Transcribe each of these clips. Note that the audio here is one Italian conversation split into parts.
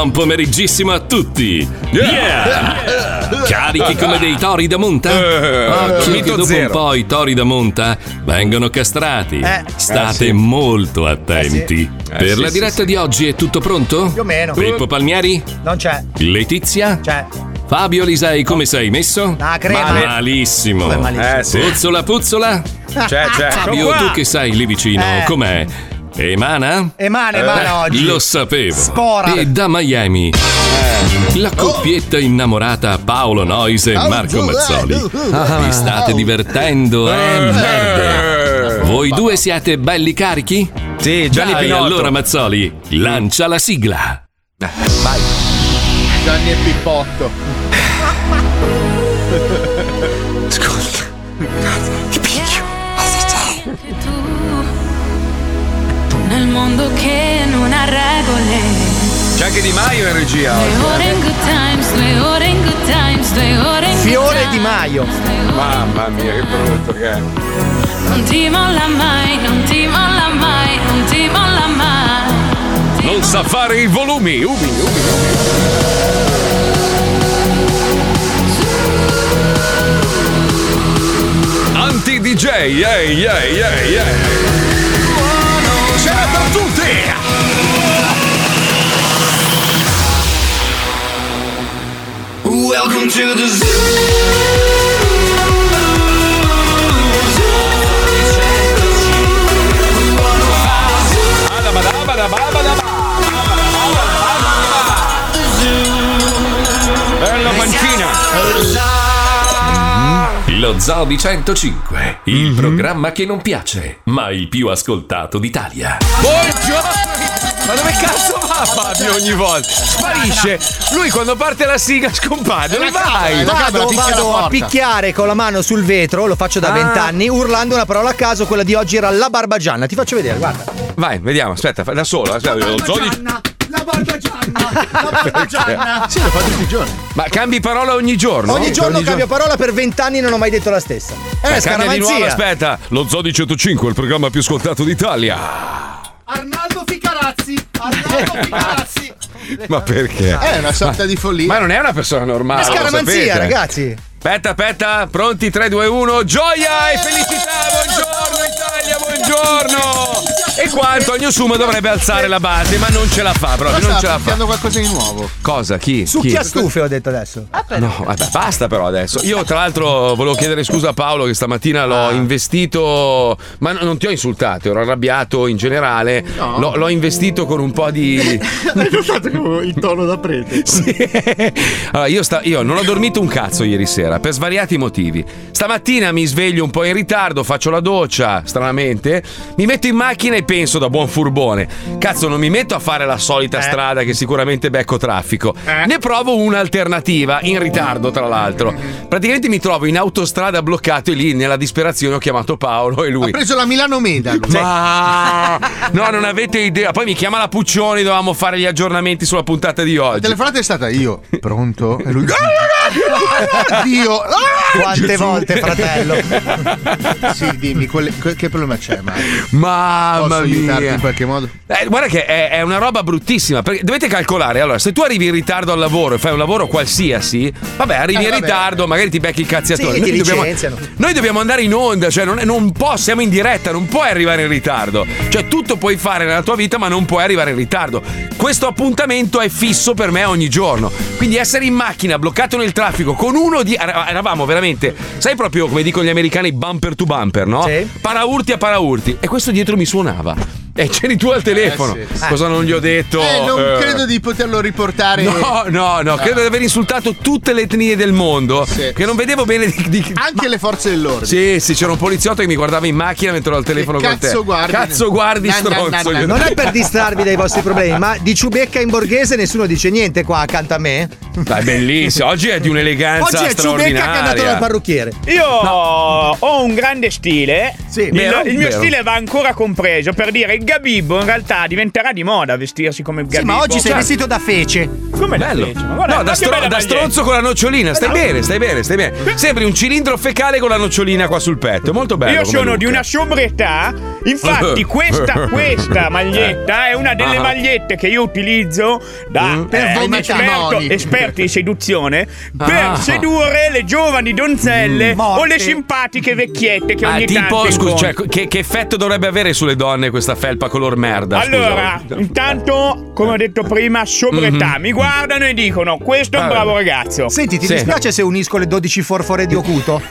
Buon pomeriggissimo a tutti! Yeah! Carichi come dei tori da monta? Occhio che dopo un po' i tori da monta vengono castrati. Eh. State Eh, sì. molto attenti. Eh, Per sì, la sì, diretta di oggi è tutto pronto? Più o meno. Pippo Palmieri? Non c'è. Letizia? C'è. Fabio Lisei, come sei messo? Ah, crema. Male- Malissimo. Come malissimo? Eh, sì. Puzzola, puzzola? C'è, c'è. Fabio, tu che sei lì vicino, Eh. com'è? Emana? Emana, emana Eh, oggi. Lo sapevo. Spora. E da Miami. La coppietta innamorata Paolo Nois e Marco Mazzoli. Vi state divertendo, eh? Merda. Voi due siete belli carichi? Sì, Gianni Dai, Pinotto. allora Mazzoli, lancia la sigla. Vai. Gianni e Pippotto. Nel mondo che non ha regole. C'è anche Di Maio in regia. Due ore eh. in good times, due ore in good times, due ore in good Fiore times. Di Maio. Mamma mia, che brutto che è. Non ti molla mai, non ti molla mai, non ti molla mai. Non sa fare i volumi. Ubi, ubi. Anti-DJ, yeah, yeah, yeah, yeah. Tutti! Welcome to the zoo. Bella mancina. Lo Zoo di 105, Mhm. il programma che non piace, ma il più ascoltato d'Italia. Buongiorno! Ma dove cazzo va Fabio ogni volta? Sparisce. Lui quando parte la sigla scompare. Dove vai? Vado, vado a picchiare con la mano sul vetro, lo faccio da Ah. vent'anni, urlando una parola a caso, quella di oggi era la barbagianna. Ti faccio vedere, guarda. Vai, vediamo. Aspetta, fa- da solo. Aspetta, lo zoo di- La barbagianna! La barbagianna! Sì, lo fa tutti i giorni. Ma cambi parola ogni giorno? Ogni giorno Ogni cambio parola, per vent'anni non ho mai detto la stessa. Eh, Eh, cambia di nuovo, scaramanzia. aspetta. Lo Zoo di 105, il programma più ascoltato d'Italia. Arnaldo Ficarazzi! Arnaldo Ficarazzi! Ma perché? È una sorta di follia. Ma non è una persona normale. È scaramanzia, ragazzi. Aspetta, aspetta, pronti? 3, 2, 1. Gioia e felicità! Buongiorno Italia, buongiorno! E qua Antonio Suma dovrebbe alzare la base, ma non ce la fa proprio, non ce la fa. qualcosa di nuovo. Cosa? Chi? Succhia Chi? stufe, ho detto adesso. No, vabbè, basta però adesso. Io, tra l'altro, volevo chiedere scusa a Paolo che stamattina l'ho Ah. investito. Ma no- non ti ho insultato, ero arrabbiato in generale. No. L'ho, l'ho investito con un po' di. Hai notato il tono da prete? Allora, io, sta- io non ho dormito un cazzo ieri sera per svariati motivi. Stamattina mi sveglio un po' in ritardo, faccio la doccia, stranamente. Mi metto in macchina e penso da buon furbone: cazzo, non mi metto a fare la solita strada che sicuramente becco traffico. Ne provo un'alternativa, in ritardo, tra l'altro. Praticamente mi trovo in autostrada bloccato e lì nella disperazione ho chiamato Paolo e Ha lui. preso la Milano Meda. lui. Ma no, non avete idea. Poi mi chiama la Puccioni, dovevamo fare gli aggiornamenti sulla puntata di La oggi. telefonata è stata io. Pronto? E lui. Dio! Quante Gesù. volte, fratello? Sì, dimmi, quelle- que- che problema c'è, Mario? Mamma Posso aiutarti mia. in qualche modo? Eh, guarda che è, è una roba bruttissima. Perché dovete calcolare. Allora, se tu arrivi in ritardo al lavoro e fai un lavoro qualsiasi, vabbè, arrivi Eh, in vabbè. ritardo, magari ti becchi il cazziatore. Sì, noi, dobbiamo, noi dobbiamo andare in onda, cioè non, non può, siamo in diretta, non puoi arrivare in ritardo. Cioè, tutto puoi fare nella tua vita, ma non puoi arrivare in ritardo. Questo appuntamento è fisso per me ogni giorno. Quindi essere in macchina, bloccato nel traffico, con uno di. era- Eravamo veramente, sai proprio come dicono gli americani, bumper to bumper, no? Sì. Paraurti a paraurti. E questo dietro mi suonava. E c'eri tu al telefono. Eh, sì. Cosa non gli ho detto? Eh, non Eh. credo di poterlo riportare. No, no, no, credo di aver insultato tutte le etnie del mondo. Sì. Che non vedevo bene di. di- Anche le forze dell'ordine. Sì, sì, c'era un poliziotto che mi guardava in macchina mentre ero al telefono Che con te. cazzo guardi? Cazzo guardi, Na, na, stronzo. na, na. Io- Non è per distrarvi dai vostri problemi, ma di ciubecca in borghese nessuno dice niente qua accanto a me. Dai, bellissimo. Oggi è di un'eleganza Oggi è ciubecca che è andato dal parrucchiere. Io ho un grande stile. Sì, il, vero, il mio vero. stile va ancora compreso per dire Gabibbo in realtà diventerà di moda vestirsi come Gabibbo. Sì, ma oggi sei Cioè, vestito da fece. Come da Bello. fece? Ma guarda, no, ma da, stro- da stronzo con la nocciolina. Stai bene, stai bene, stai bene. Sembri un cilindro fecale con la nocciolina qua sul petto. È molto bello. Io sono look. di una sobrietà, infatti questa, questa maglietta è una delle Ah. magliette che io utilizzo da Per eh, esperto, esperto di seduzione per Ah. sedurre le giovani donzelle Morte. o le simpatiche vecchiette che Ah, ogni tipo, tanto scusa, cioè, che, che effetto dovrebbe avere sulle donne questa felpa color merda? scusa? Allora, intanto, come ho detto prima, sobrietà. Mi guardano e dicono: Questo è un. Ah. bravo ragazzo. Senti, ti Sì. dispiace se unisco le 12 forfore di Ocuto?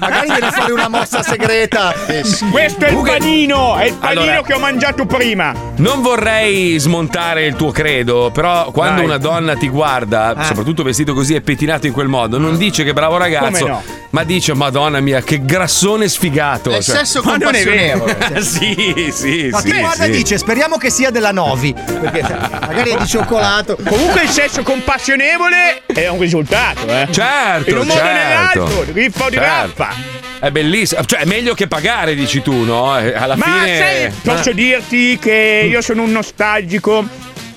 Magari viene fuori una mossa segreta. Questo è il panino, è il panino Allora- che ho mangiato prima. Non vorrei smontare il tuo credo, però quando Dai. una donna ti guarda, Ah. soprattutto vestito così e pettinato in quel modo, non dice che bravo ragazzo, no? ma dice Madonna mia, che grassone sfigato. È cioè- sesso Ma non è compassionevole. sì, sì, Ma sì. Che guarda sì. dice, speriamo che sia della Novi. Perché magari è di cioccolato. Comunque il sesso compassionevole è un risultato, eh. Certo, In un modo o certo. nell'altro, riffa o di Certo. raffa. È bellissimo, cioè è meglio che pagare, dici tu, no? Eh, Alla Ma fine sai, posso dirti che io sono un nostalgico.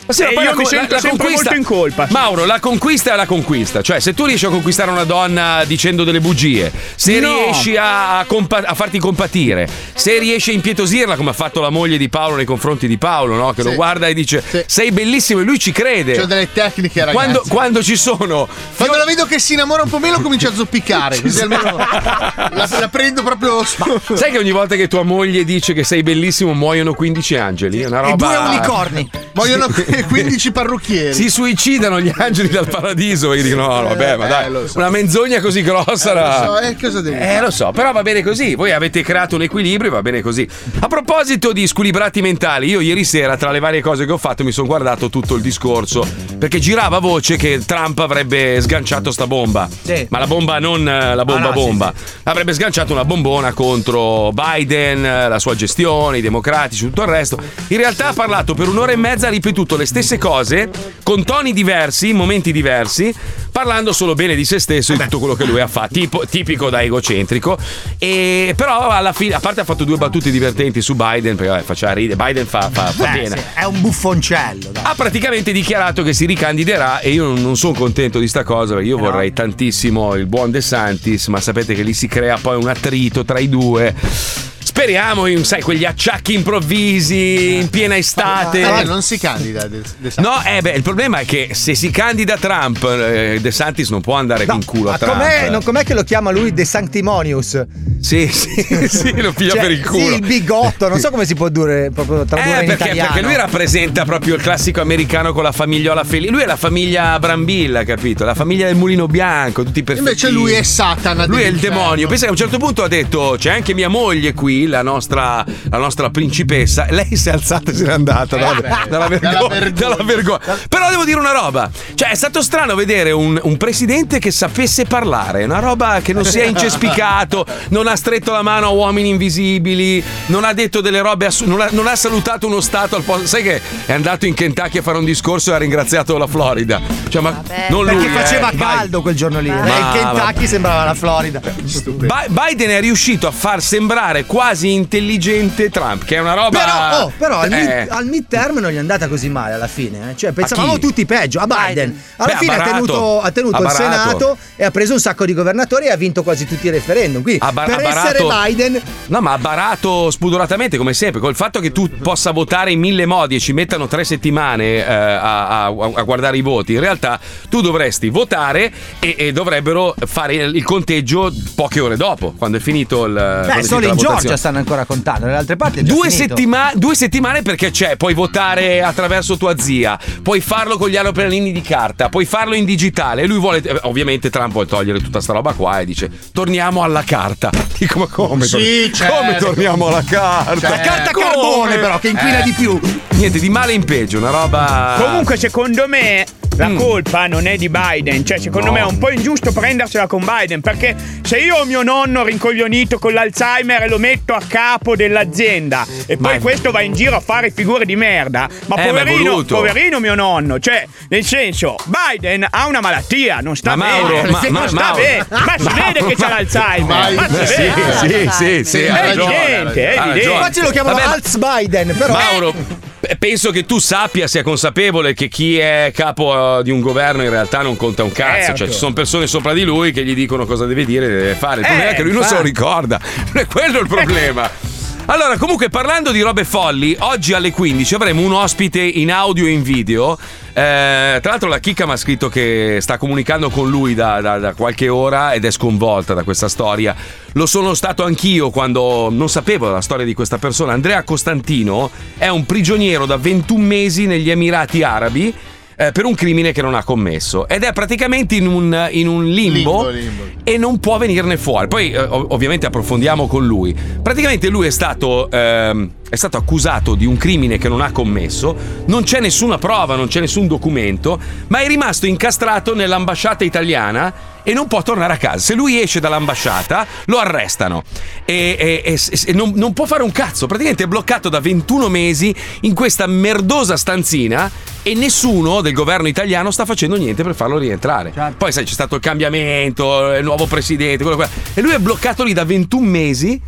Ma sì, e poi io la, mi sento la- la sempre conquista, molto in colpa. Mauro, la conquista è la conquista. Cioè, se tu riesci a conquistare una donna dicendo delle bugie, se No. riesci a, a compa- a farti compatire, se riesci a impietosirla, come ha fatto la moglie di Paolo nei confronti di Paolo, no? Che lo Sì. guarda e dice: Sì. Sei bellissimo, e lui ci crede. C'ho delle tecniche, ragazzi. quando, quando ci sono. Quando la vedo che si innamora un po' meno comincia a zoppicare. Così almeno la, la prendo proprio. Sai che ogni volta che tua moglie dice che sei bellissimo muoiono 15 angeli? È una E roba. due unicorni. Vogliono 15 parrucchieri. Si suicidano gli angeli dal paradiso e dicono: No, vabbè, ma Eh, dai, lo so. una menzogna così grossa. era- So, eh, cosa devi Eh, lo so, però va bene così. Voi avete creato un equilibrio, va bene così. A proposito di squilibrati mentali, io ieri sera, tra le varie cose che ho fatto, mi sono guardato tutto il discorso. Perché girava voce che Trump avrebbe sganciato sta bomba. Sì. Ma la bomba non eh, la bomba Ah, no, sì, bomba. Avrebbe sganciato una bombona contro Biden, eh, la sua gestione, i democratici, tutto il resto. In realtà ha parlato per un'ora e mezza, ha ripetuto le stesse cose, con toni diversi, momenti diversi, parlando solo bene di se stesso e di tutto quello che lui ha fatto, tipo- tipico da egocentrico. E però alla fine, a parte ha fatto due battute divertenti su Biden, perché vabbè, faceva ridere, Biden fa, fa, fa Beh, bene. sì, è un buffoncello. dai. Ha praticamente dichiarato che si ricandiderà e io non, sono contento di sta cosa perché io vorrei tantissimo il buon De Santis, ma sapete che lì si crea poi un attrito tra i due. Speriamo in, sai, quegli acciacchi improvvisi in piena estate. Eh, non si candida. De, De Santis. No, eh beh, il problema è che se si candida Trump, eh, De Santis non può andare No, in culo a ma Trump. com'è, non- com'è che lo chiama lui De Sanctimonius? Sì, sì, sì, lo piglia Cioè, per il culo. Sì, il bigotto, non so come si può dire, proprio tradurre Eh, perché, perché lui rappresenta proprio il classico americano con la famigliola felice. Lui è la famiglia Brambilla, capito? La famiglia del mulino bianco, tutti perfetti. Invece lui è Satana. Lui è il demonio. Pensa che a un certo punto ha detto: C'è anche mia moglie qui, la nostra, la nostra principessa. Lei si è alzata e se n'è andata dalla, beh, dalla vergogna, dalla vergogna. dalla vergogna. Però devo dire una roba: cioè, è stato strano vedere un, un presidente che sapesse parlare, una roba che non si è incespicato, non ha stretto la mano a uomini invisibili, non ha detto delle robe assu- non, ha, non ha salutato uno stato al posto. Sai che è andato in Kentucky a fare un discorso e ha ringraziato la Florida. Cioè, ma Vabbè. non Perché lui. faceva eh, vai. caldo quel giorno lì. Ma- Eh, il Kentucky vabbè. sembrava la Florida. Bi- Biden è riuscito a far sembrare quasi intelligente Trump, che è una roba. Però, oh, però al, mid- Eh. al midterm non gli è andata così male alla fine. eh. Cioè, pensavamo tutti peggio. A Biden. Alla Beh, fine ha tenuto, ha tenuto il. Senato e ha preso un sacco di governatori e ha vinto quasi tutti i referendum. Quindi, Ha ba- per ha essere Biden, No, ma ha barato spudoratamente, come sempre. Col fatto che tu possa votare in mille modi e ci mettano tre settimane eh, a, a- a guardare i voti, in realtà tu dovresti votare e, e dovrebbero fare il conteggio poche ore dopo, quando è finito il. beh, solo in Georgia votazione. stanno ancora contando, nelle altre parti è già Due, settima- due settimane perché c'è, puoi votare attraverso tua zia, puoi farlo con gli aeroplanini di carta, puoi farlo in digitale. E lui vuole, eh, ovviamente Trump vuole togliere tutta sta roba qua e dice torniamo alla carta. Dico ma come? Sì, tor- certo. Come torniamo alla carta? La carta Come? carbone, però, che inquina Eh, di più. Niente, di male in peggio, una roba... Comunque, secondo me, la colpa non è di Biden. Cioè, secondo No. me è un po' ingiusto prendersela con Biden. Perché se io ho mio nonno rincoglionito con l'Alzheimer e lo metto a capo dell'azienda e poi Ma- questo va in giro a fare figure di merda, ma Eh, è poverino, poverino mio nonno. Cioè, nel senso, Biden ha una malattia, non sta Ma bene. Mauro, ma- non ma- sta bene. Ma si vede che c'ha l'Alzheimer. Ma si Sì, vede. sì, sì, sì, È ha ragione, evidente, è evidente. Infatti lo chiamano Alz Biden, però. Mauro, eh, penso che tu sappia, sia consapevole che chi è capo eh, di un governo in realtà non conta un cazzo. Certo. Cioè, ci sono persone sopra di lui che gli dicono cosa deve dire e deve fare. Il Eh, problema è che lui non se lo infatti. ricorda. Non è quello il problema. Allora, comunque, parlando di robe folli, oggi alle 15 avremo un ospite in audio e in video. Eh, tra l'altro, la Chicca mi ha scritto che sta comunicando con lui da, da- da qualche ora ed è sconvolta da questa storia. Lo sono stato anch'io quando non sapevo la storia di questa persona. Andrea Costantino è un prigioniero da 21 mesi negli Emirati Arabi. Eh, per un crimine che non ha commesso ed è praticamente in un, in un limbo, Limbo, limbo. e non può venirne fuori. Poi, eh, ov- ovviamente, approfondiamo con lui. Praticamente, lui è stato, ehm, è stato accusato di un crimine che non ha commesso. Non c'è nessuna prova, non c'è nessun documento, ma è rimasto incastrato nell'ambasciata italiana e non può tornare a casa. Se lui esce dall'ambasciata, lo arrestano e, e- e- e non, non può fare un cazzo. Praticamente è bloccato da 21 mesi in questa merdosa stanzina e nessuno del governo italiano sta facendo niente per farlo rientrare. Poi sai, c'è stato il cambiamento, il nuovo presidente, quello, quello. e lui è bloccato lì da 21 mesi,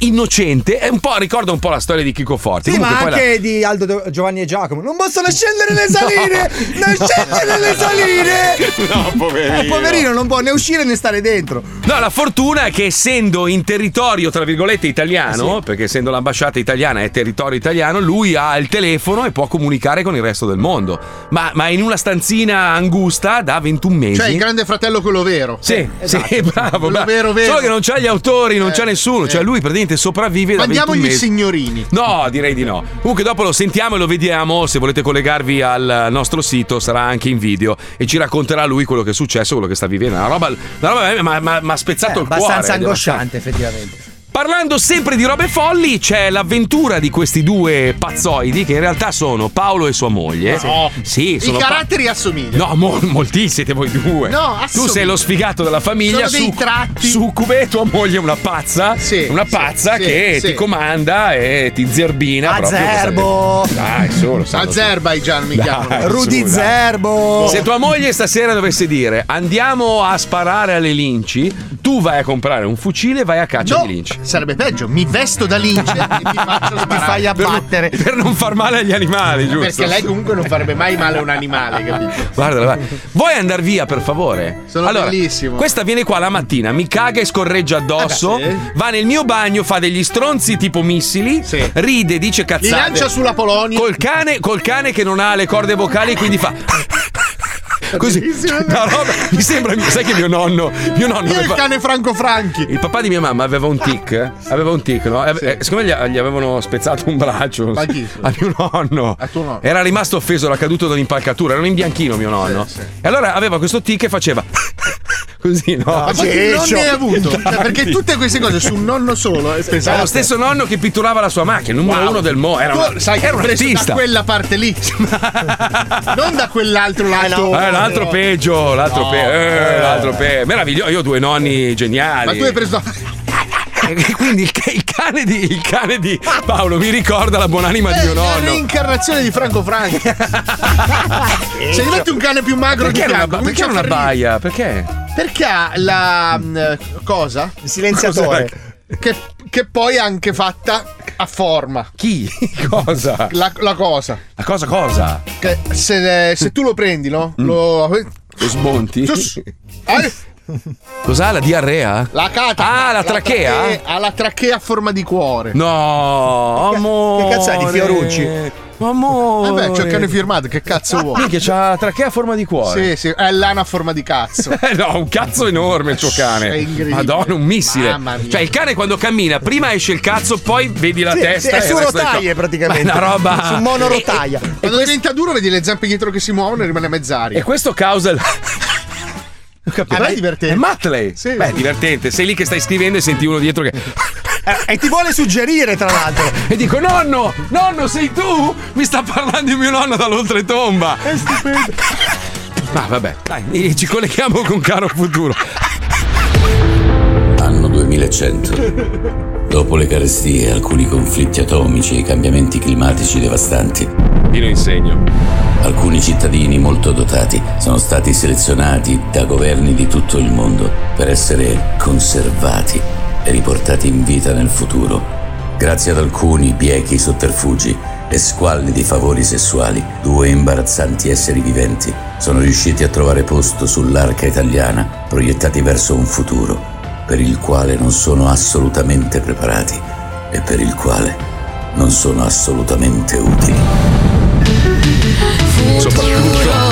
innocente, è un po', ricorda un po' la storia di Chico Forti. Sì, ma poi la- anche di Aldo Do- Giovanni e Giacomo. Non possono scendere le saline! non scendere le saline! No, poverino. Eh, poverino, non può né uscire né stare dentro. No, la fortuna è che essendo in territorio, tra virgolette, italiano, perché essendo l'ambasciata italiana è territorio italiano, lui ha il telefono e può comunicare con il resto del mondo. Ma, ma in una stanzina angusta da 21 mesi. Cioè il grande fratello quello vero. Sì, sì, bravo, Quello bravo. vero, vero. Solo che non c'ha gli autori, non Eh, c'è nessuno. Cioè, eh. lui praticamente sopravvive da 21 Mandiamogli i signorini. No, direi di no. Comunque dopo lo sentiamo e lo vediamo. Se volete collegarvi al nostro sito sarà anche in video e ci racconterà lui quello che è successo, quello che sta vivendo. Una roba, una roba mi ha spezzato Eh, il cuore. abbastanza angosciante, effettivamente. Parlando sempre di robe folli, c'è l'avventura di questi due pazzoidi che in realtà sono Paolo e sua moglie. No. Sì, I sono pa- caratteri assomigliano. No, mo- molti siete voi due. No, Tu sei lo sfigato della famiglia. Sono dei su, tratti. Succube, tua moglie è una pazza. Sì, una sì, pazza sì, che sì. ti comanda e ti zerbina. proprio. Azerbo! Dai, solo. Azerbaijan mi chiamano. Rudy su, dai. Zerbo! Se tua moglie stasera dovesse dire andiamo a sparare alle linci, tu vai a comprare un fucile e vai a caccia No, di linci. Sarebbe peggio. Mi vesto da lince e ti faccio Ti sparare. fai abbattere. Per non far male agli animali, giusto? Perché lei comunque non farebbe mai male a un animale, capito? Guarda, guarda. Vuoi andare via, per favore? Sono bellissimo. Questa viene qua la mattina, mi caga e scorreggia addosso, Eh beh, sì. va nel mio bagno, fa degli stronzi tipo missili, Sì. ride, dice cazzate. lancia sulla Polonia. Col cane, col cane che non ha le corde vocali, quindi fa. Così. Una roba, mi sembra. Sai che mio nonno. Mio nonno Io il aveva- cane Franco Franchi. il papà di mia mamma aveva un tic, eh? aveva un tic, no? Eh, eh, Secondo me gli, gli avevano spezzato un braccio. Ma chi? A mio nonno. A tuo nonno. Era rimasto offeso, era caduto dall'impalcatura, era un in bianchino mio nonno. Sì, sì. E allora aveva questo tic e faceva così, no? Ma quanti Ceccio. nonni hai avuto? Cioè, perché tutte queste cose su un nonno solo. eh, Era lo stesso nonno che pitturava la sua macchina, il numero Wow. uno del mo. Era, Tu una- sai che era un artista. da quella parte lì. non da quell'altro lato. Eh, l'altro peggio, l'altro No. peggio, eh, l'altro peggio. Meraviglioso, io ho due nonni geniali. Ma tu hai preso. E quindi il, ca- il cane di, il cane di Paolo mi ricorda la buonanima di Eh, mio la nonno. reincarnazione di Franco Franchi. Se gli metti un cane più magro Perché, di non, fianco, perché comincia a non far ridere. abbaia? Perché? Perché ha la mm, cosa Il silenziatore. che, che poi è anche fatta a forma. Chi? Cosa? La, la cosa. La cosa cosa? Che se, se tu lo prendi, no? Lo. Lo smonti? Eh, Cos'ha la diarrea? La cata. Ah, la trachea? Ha la trachea a forma di cuore. No, amore. che cazzo è di Fiorucci? Amore. Vabbè, c'è il cane firmato, che cazzo vuoi? Minchia, c'ha la trachea a forma di cuore. Sì, sì, è l'ana a forma di cazzo. Eh no, un cazzo enorme il suo cane. È incredibile. Madonna, un missile. Cioè, il cane quando cammina, prima esce il cazzo, poi vedi la Sì, testa. sì, è e su rotaie praticamente. Una roba. Su monorotaia. E, e- Quando diventa duro, vedi le zampe dietro che si muovono e rimane a mezz'aria. e questo causa il. Ho capito. Ah, è divertente. È Matley. Sì. Beh, è divertente. Sei lì che stai scrivendo e senti uno dietro che. E ti vuole suggerire, tra l'altro. E dico, nonno, nonno, sei tu? Mi sta parlando di mio nonno dall'oltretomba. È stupendo. Ma vabbè, dai, ci colleghiamo con Caro Futuro. Anno 2100. Dopo le carestie, alcuni conflitti atomici e i cambiamenti climatici devastanti, Io lo insegno. alcuni cittadini molto dotati sono stati selezionati da governi di tutto il mondo per essere conservati e riportati in vita nel futuro. Grazie ad alcuni biechi sotterfugi e squallidi favori sessuali, due imbarazzanti esseri viventi sono riusciti a trovare posto sull'arca italiana, proiettati verso un futuro per il quale non sono assolutamente preparati e per il quale non sono assolutamente utili. Futuro,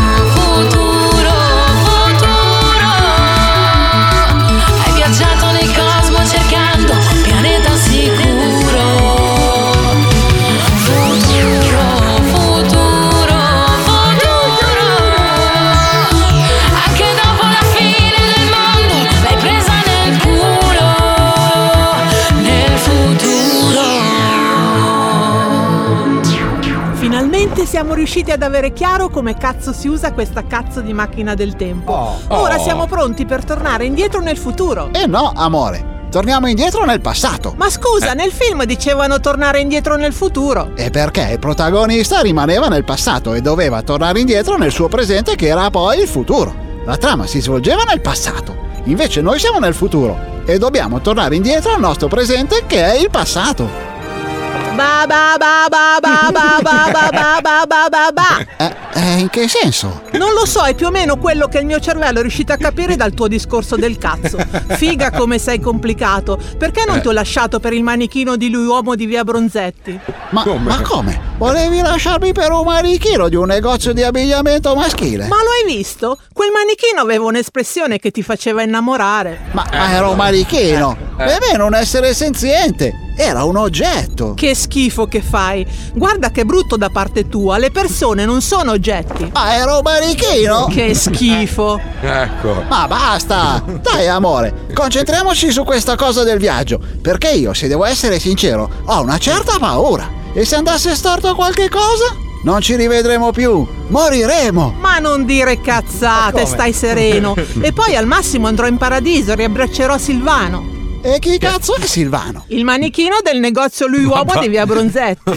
riusciti ad avere chiaro come cazzo si usa questa cazzo di macchina del tempo. Ora Oh. siamo pronti per tornare indietro nel futuro. Eh no, amore. Torniamo indietro nel passato. Ma scusa, nel film dicevano tornare indietro nel futuro. E perché il protagonista rimaneva nel passato e doveva tornare indietro nel suo presente che era poi il futuro. La trama si svolgeva nel passato. Invece noi siamo nel futuro e dobbiamo tornare indietro al nostro presente che è il passato. Ba ba ba ba ba ba ba ba ba ba ba ba. Eh, eh, in che senso? Non lo so, è più o meno quello che il mio cervello è riuscito a capire dal tuo discorso del cazzo. Figa come sei complicato. Perché non ti ho lasciato per il manichino di lui uomo di via Bronzetti? Ma ma come? Volevi lasciarmi per un manichino di un negozio di abbigliamento maschile? Ma lo hai visto? Quel manichino aveva un'espressione che ti faceva innamorare. Ma era un manichino! Nemmeno un essere senziente! Era un oggetto! Che schifo che fai. Guarda che brutto da parte tua, le persone non sono oggetti. Ma era un manichino! Che schifo. Ecco. Ma basta! Dai amore, concentriamoci su questa cosa del viaggio, perché io, se devo essere sincero, ho una certa paura. E se andasse storto qualche cosa? Non ci rivedremo più, moriremo! Ma non dire cazzate, stai sereno. E poi al massimo andrò in paradiso, riabbraccerò Silvano. E chi cazzo è Silvano? Il manichino del negozio Lui Uomo di via Bronzetti.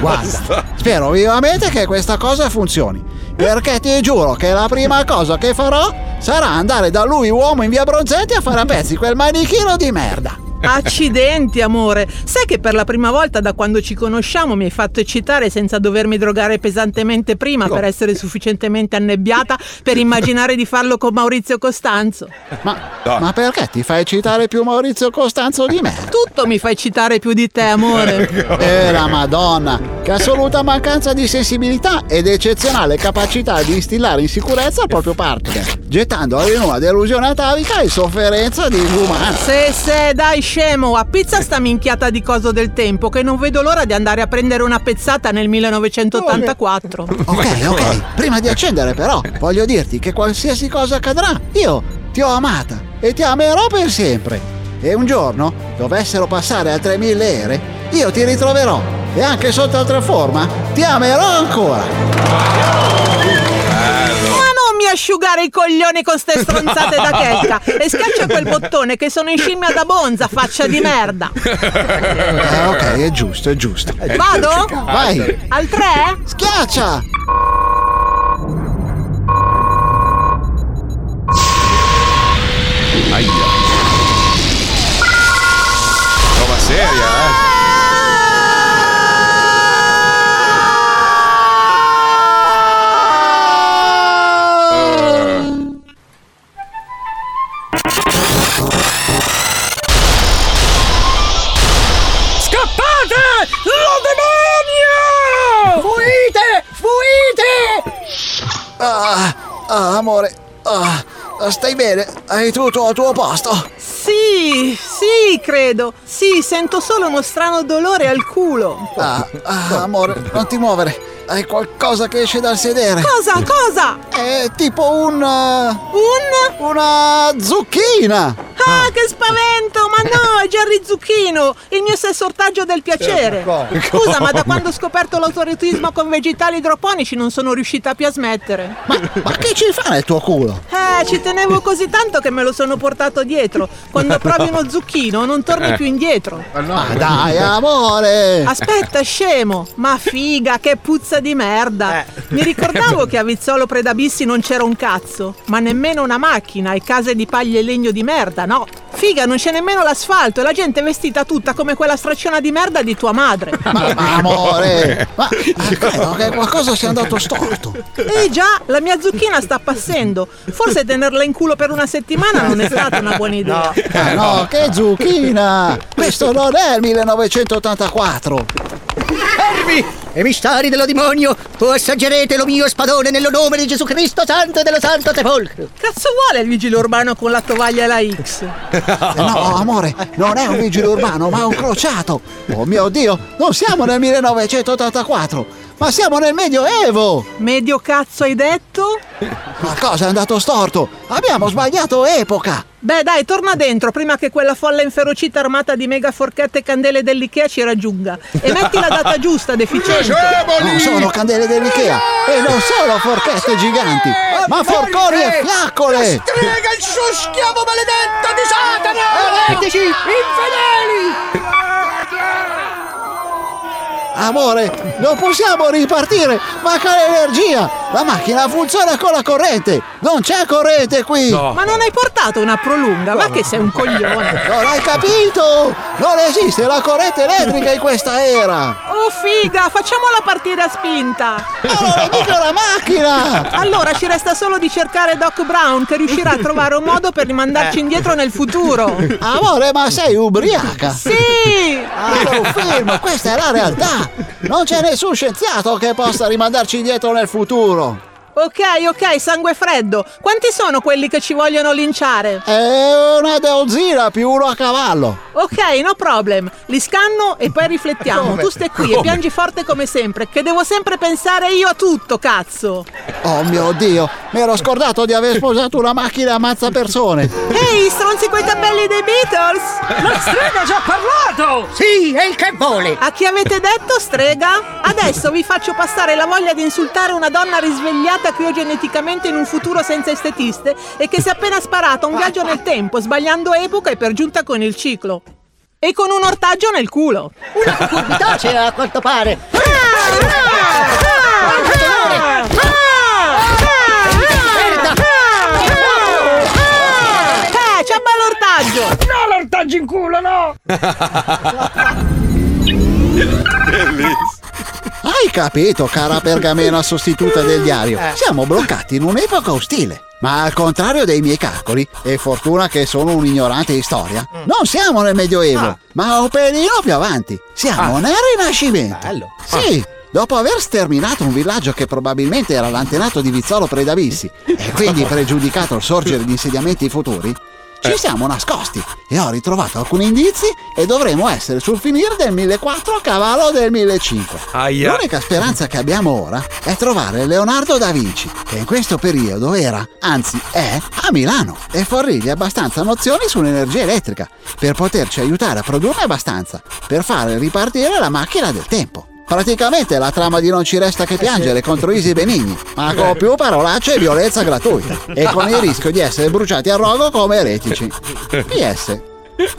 Guarda, spero vivamente che questa cosa funzioni. Perché ti giuro che la prima cosa che farò sarà andare da lui uomo in via Bronzetti a fare a pezzi quel manichino di merda. Accidenti, amore. Sai che per la prima volta da quando ci conosciamo mi hai fatto eccitare senza dovermi drogare pesantemente prima per essere sufficientemente annebbiata per immaginare di farlo con Maurizio Costanzo. Ma, ma perché ti fai citare più Maurizio Costanzo di me? Tutto mi fa eccitare più di te, amore. Eh la madonna, che assoluta mancanza di sensibilità ed eccezionale capacità di instillare in sicurezza il proprio partner, gettando in una delusione atavica e sofferenza disumana. Se, se, dai scemo, a pizza sta minchiata di coso del tempo che non vedo l'ora di andare a prendere una pezzata nel 1984. Ok, ok, prima di accendere però, voglio dirti che qualsiasi cosa accadrà, io ti ho amata e ti amerò per sempre. E un giorno, dovessero passare altre mille ere, io ti ritroverò e anche sotto altra forma ti amerò ancora. Asciugare i coglioni con ste stronzate da checca e schiaccia quel bottone che sono in scimmia da bonza, faccia di merda. Eh, ok, è giusto, è giusto. Vado? Vai, Al 3? schiaccia! Aia. Prova seria, eh. Ah, ah, amore, ah, stai bene? Hai tutto al tuo posto? Sì, sì, credo. Sì, sento solo uno strano dolore al culo. Ah, ah, amore, non ti muovere. Hai qualcosa che esce dal sedere. Cosa? Cosa? È tipo un... eh, Un? una zucchina. Ah, che spavento! Ma no, è Jerry Zucchino, il mio stesso ortaggio del piacere. Scusa, ma da quando ho scoperto l'autoretismo con vegetali idroponici non sono riuscita più a smettere. Ma, ma che ci fa nel tuo culo? Eh, ci tenevo così tanto che me lo sono portato dietro. Quando provi uno zucchino non torni Eh. più indietro. Ma dai, amore! Aspetta, scemo! Ma figa, che puzza di merda! Mi ricordavo che a Vizzolo Predabissi non c'era un cazzo, ma nemmeno una macchina e case di paglia e legno di merda, no! Figa, non c'è nemmeno l'asfalto e la gente è vestita tutta come quella stracciona di merda di tua madre. Ma, ma amore! Ma ma credo che qualcosa sia andato storto. Eh già, la mia zucchina sta passando. Forse tenerla in culo per una settimana non è stata una buona idea. Ah no, che zucchina! Questo non è il 1984! Fermi! E misteri dello demonio, tu assaggerete lo mio spadone nello nome di Gesù Cristo Santo e dello Santo Sepolcro. Cazzo vuole il vigile urbano con la tovaglia e la X? Eh, No, amore, non è un vigile urbano, ma un crociato! Oh mio Dio, non siamo nel 1984, ma siamo nel Medioevo! Medio cazzo hai detto? Qualcosa è andato storto! Abbiamo sbagliato epoca! Beh dai, torna dentro prima che quella folla inferocita armata di mega forchette e candele dell'Ikea ci raggiunga. E metti la data giusta, deficiente. Non sono candele dell'Ikea e non sono forchette giganti, ma forconi e fiaccole! Strega il suo schiavo maledetto di Satana! Eretici! Infedeli! Amore, non possiamo ripartire! Manca l'energia! La macchina funziona con la corrente! Non c'è corrente qui! Ma non hai portato una prolunga? Ma che sei un coglione! Non hai capito? Non esiste la corrente elettrica in questa era! Oh figa, facciamola partire a spinta! Allora dico la macchina! Allora ci resta solo di cercare Doc Brown che riuscirà a trovare un modo per rimandarci indietro nel futuro. Amore, ma sei ubriaca! Sì! Ah, un film, questa è la realtà! Non c'è nessun scienziato che possa rimandarci indietro nel futuro! Ok, ok, sangue freddo. Quanti sono quelli che ci vogliono linciare? È una dozzina più uno a cavallo! Ok, no problem. Li scanno e poi riflettiamo. Tu stai qui e Come? piangi forte come sempre, che devo sempre pensare io a tutto, cazzo. Oh mio Dio, mi ero scordato di aver sposato una macchina ammazza persone! Ehi, stronzi coi capelli dei Beatles! La strega ha già parlato! Sì, è il che vuole! A chi avete detto, strega? Adesso vi faccio passare la voglia di insultare una donna risvegliata criogeneticamente in un futuro senza estetiste e che si è appena sparata un viaggio nel tempo, sbagliando epoca e per giunta con il ciclo. E con un ortaggio nel culo. Una cucurbità c'è a quanto pare! Eh, c'è un bel ortaggio! No, l'ortaggio in culo, no! Hai capito, cara pergamena sostituta del diario? Siamo bloccati in un'epoca ostile. Ma al contrario dei miei calcoli, e fortuna che sono un ignorante di storia, non siamo nel Medioevo, ma un pelino più avanti. Siamo nel Rinascimento. Sì, dopo aver sterminato un villaggio che probabilmente era l'antenato di Vizzolo Predabissi e quindi pregiudicato il sorgere di insediamenti futuri, ci siamo nascosti e ho ritrovato alcuni indizi e dovremo essere sul finire del 1004 a cavallo del 1005. Aia. L'unica speranza che abbiamo ora è trovare Leonardo da Vinci, che in questo periodo era, anzi è, a Milano e fornirgli abbastanza nozioni sull'energia elettrica per poterci aiutare a produrne abbastanza per fare ripartire la macchina del tempo. Praticamente la trama di Non ci resta che piangere contro Isi Benigni, ma con più parolacce e violenza gratuita e con il rischio di essere bruciati a rogo come eretici. PS.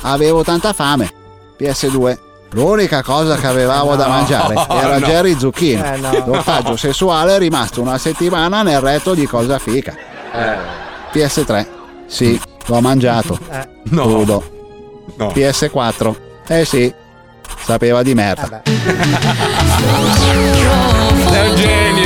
Avevo tanta fame. PS2. L'unica cosa che avevamo da No, mangiare era no. Jerry Zucchino. Eh, no. L'ortaggio sessuale è rimasto una settimana nel retto di cosa fica. PS3. Sì, l'ho mangiato. No. Crudo. No. PS4. Eh sì, sapeva di merda. Sei un genio,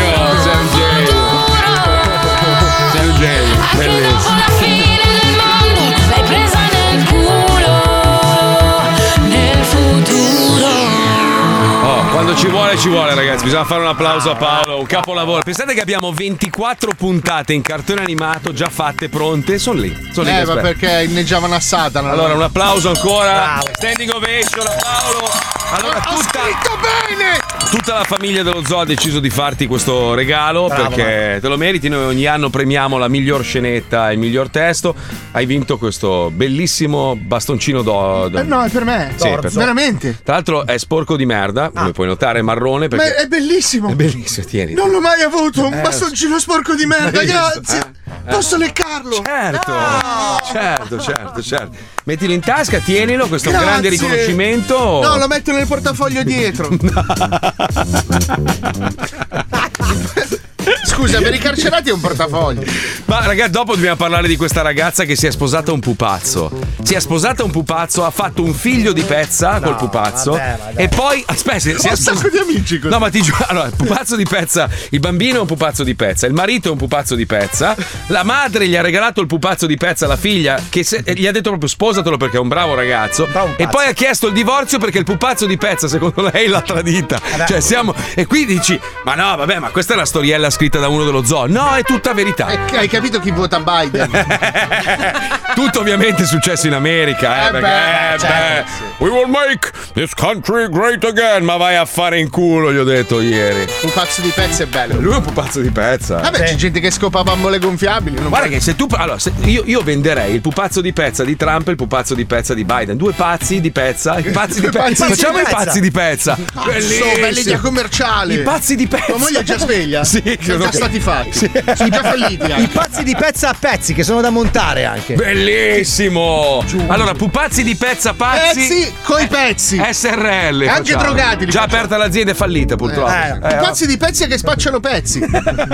ci vuole ci vuole, ragazzi. Bisogna fare un applauso a Paolo. Un capolavoro. Pensate che abbiamo 24 puntate in cartone animato già fatte, pronte. Sono lì. Sono lì. Eh, ma perché inneggiavano a Satana. Allora, un applauso ancora. Bravo. Standing ovation a Paolo. Allora, Ho tutta, scritto bene! tutta la famiglia dello zoo ha deciso di farti questo regalo Bravo, perché te lo meriti. Noi ogni anno premiamo la miglior scenetta e il miglior testo. Hai vinto questo bellissimo bastoncino do. do- Eh, no, è per me. Sì, per te. Veramente. Tra l'alro è sporco di merda, come puoi notare, è marrone Ma perché. è bellissimo. È bellissimo, tieni. Non l'ho mai avuto, un Eh, bastoncino sporco di merda, grazie. Eh. Posso leccarlo? Certo, Ah. certo, certo, certo. Mettilo in tasca, tienilo, questo è un Grazie. grande riconoscimento. No, lo metto nel portafoglio dietro. Scusa, per i carcerati è un portafoglio. Ma ragazzi, dopo dobbiamo parlare di questa ragazza che si è sposata un pupazzo. Si è sposata un pupazzo, ha fatto un figlio di pezza col pupazzo. vabbè, vabbè. E poi, aspetta, si, è un sacco sposata. di amici così. No, ma ti giuro, allora, pupazzo di pezza, il bambino è un pupazzo di pezza, il marito è un pupazzo di pezza, la madre gli ha regalato il pupazzo di pezza alla figlia, che se- gli ha detto proprio sposatelo perché è un bravo ragazzo, e poi ha chiesto il divorzio perché il pupazzo di pezza, secondo lei, l'ha tradita. Cioè, siamo. E qui dici, ma no, vabbè, ma questa è la storiella scritta da uno dello zoo. No, è tutta verità. Eh, Hai capito chi vota Biden? Tutto ovviamente è successo in America, eh, Eh perché, beh, eh, certo, beh, we will make this country great again. Ma vai a fare in culo, gli ho detto ieri. Pupazzo di pezza è bello. Lui è un pupazzo di pezza. Vabbè, c'è gente che scopa bambole gonfiabili. non Guarda puoi- che se tu. Allora, se- io, io venderei il pupazzo di pezza di Trump e il pupazzo di pezza di Biden. Due pazzi di pezza. I pazzi di pezza. pazzi di Facciamo i pazzi di pezza. Bellissimo. belli da commerciale. I pazzi di pezza. Tua moglie è già sveglia? Sì, Sono già che- stati fatti. Sì. Sono già falliti. I anche. pazzi di pezza a pezzi che sono da montare anche. Bellissimo! Allora, pupazzi di pezza pazzi. Pezzi coi pezzi. SRL. Anche facciamo. drogati Già facciamo. aperta l'azienda è fallita, purtroppo. Eh, Eh, pazzi di pezzi che spacciano pezzi.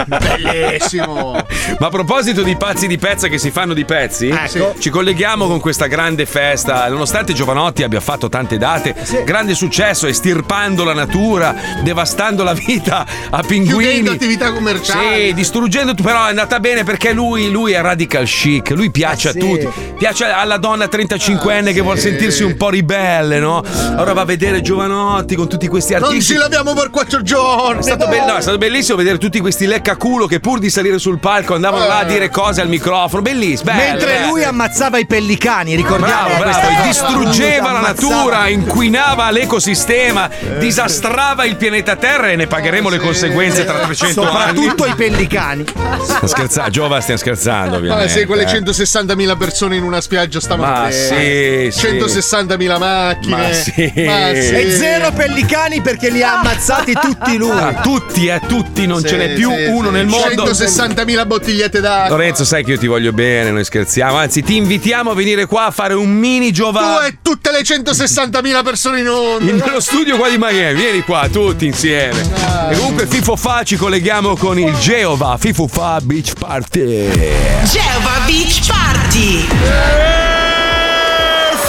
Bellissimo. Ma a proposito di pazzi di pezza che si fanno di pezzi, Ecco. ci colleghiamo con questa grande festa. Nonostante Giovanotti abbia fatto tante date, grande successo, estirpando la natura, devastando la vita a pinguini. Chiudendo attività commerciali. Sì, distruggendo, però è andata bene perché lui, lui è radical chic, lui piace Eh a sì. Tutti, piace alla donna 35enne Ah, che vuole sentirsi un po' ribelle, no? Allora va a vedere Giovanotti con tutti questi Non artisti. ci laviamo per quattro giorni. È stato, bello, no, è stato bellissimo vedere tutti questi leccaculo che pur di salire sul palco andavano là a dire cose al microfono. Bellissimo. bello, Mentre bello. lui ammazzava i pellicani, ricordiamo Bravo, bravo, distruggeva la natura, inquinava l'ecosistema, disastrava il pianeta Terra e ne pagheremo le conseguenze tra 300 anni. Soprattutto i pellicani. Scherzando, Giova, stiamo scherzando, Vabbè, ovviamente. se quelle eh. 160.000 persone in una spiaggia stavano Ma bene. sì, sì. 160.000 macchine. Ma sì. Ma sì. E zero pellicani perché li ha ammazzati tutti lui. Ah, tutti, eh, tutti, non Sì, ce n'è più sì, uno sì. nel mondo. 160.000 bottigliette d'acqua. Lorenzo, sai che io ti voglio bene, noi scherziamo. Anzi, ti invitiamo a venire qua a fare un mini Tu Giova. e tutte le 160.000 persone in onda. In nello studio qua di Miami, vieni qua tutti insieme. E comunque Fifo Fa ci colleghiamo con il Geova Fifo Fa Beach Party. Geova Beach Party.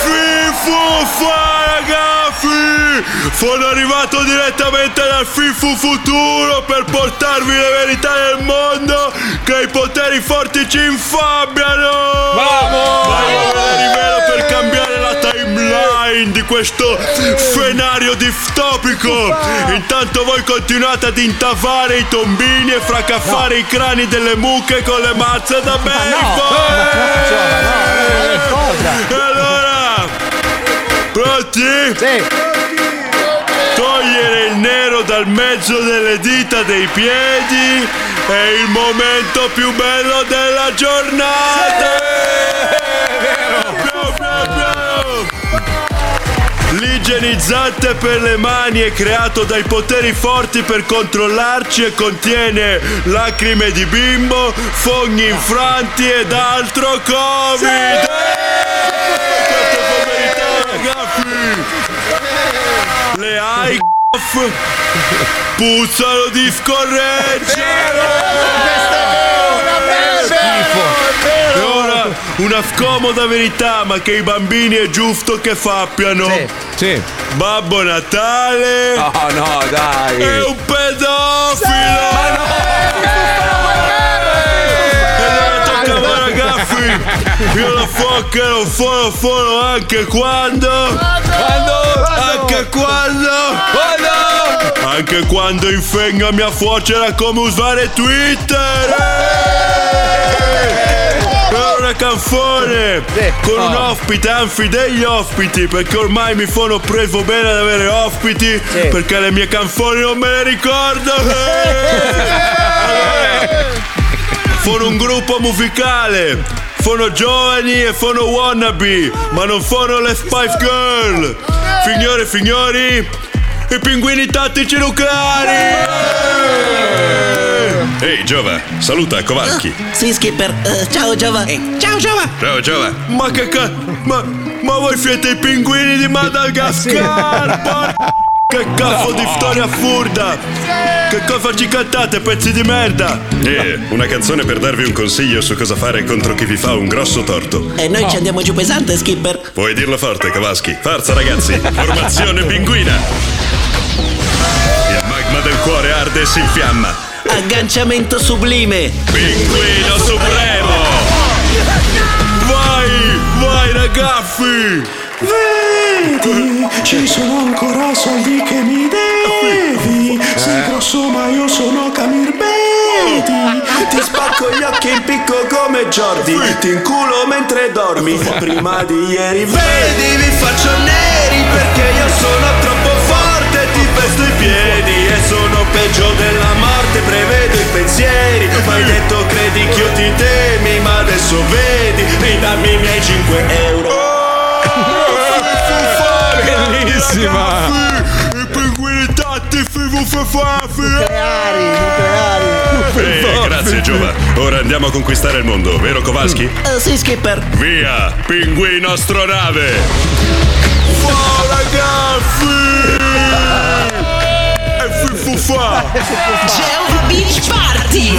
Fifu fa ragazzi! Sono arrivato direttamente dal Fifu futuro per portarvi le verità del mondo che i poteri forti ci infabbiano! Io ve le rivelo per cambiare la timeline di questo scenario distopico! Intanto voi continuate ad intavare i tombini e fracaffare i crani delle mucche con le mazze da baseball! Pronti? Sì. Togliere il nero dal mezzo delle dita dei piedi è il momento più bello della giornata. L'igienizzante per le mani è creato dai poteri forti per controllarci e contiene lacrime di bimbo, fogni infranti ed altro Covid. Ragazzi! Le hai puzzano di scorreggia! E ora una scomoda verità, ma che i bambini è giusto che sappiano. Sì. Babbo Natale No, no, dai. è un pedofilo! Ma no! Io la focca lo foro foro anche quando? Quando? Anche quando? Quando? Anche quando infegno mia suocera come usare Twitter! È una canzone con un ospite, anzi degli ospiti, perché ormai mi sono preso bene ad avere ospiti, perché le mie canzoni non me le ricordo. Sono un gruppo musicale, sono giovani e sono wannabe, ma non sono le Spice Girl. Signore e signori, i pinguini tattici nucleari! Ehi Giova, saluta Kowalski. Sì, Skipper. Eh, ciao, Giova. ciao, Giova. Ciao Giova. Ma che ca... Ma, ma voi siete i pinguini di Madagascar! Che cazzo di storia assurda! Che cosa ci cantate, pezzi di merda? Eh, una canzone per darvi un consiglio su cosa fare contro chi vi fa un grosso torto. E noi ci andiamo giù pesante, Skipper. Puoi dirlo forte, Kowalski. Forza ragazzi, formazione pinguina. Il magma del cuore arde e si infiamma. Agganciamento sublime. Pinguino supremo! Vai, vai ragazzi! Vedi, ci sono ancora soldi che mi devi. Sei grosso ma io sono Camir Bedi. Ti spacco gli occhi in picco come Jordi. Ti inculo mentre dormi. Prima di ieri Vedi vi faccio neri Perché io sono troppo forte. Ti pesto i piedi E sono peggio della morte. Prevedo i pensieri. Ma hai detto credi che io ti temi Ma adesso vedi Ridammi i miei 5 euro Bellissima! I pinguini tattici Nucleari, nucleari Eh, grazie Giova. Ora andiamo a conquistare il mondo, vero Kowalski? Eh, sì, Skipper. Via, pinguino astronave! Oh ragazzi! Fuffa! Geova Beach Party.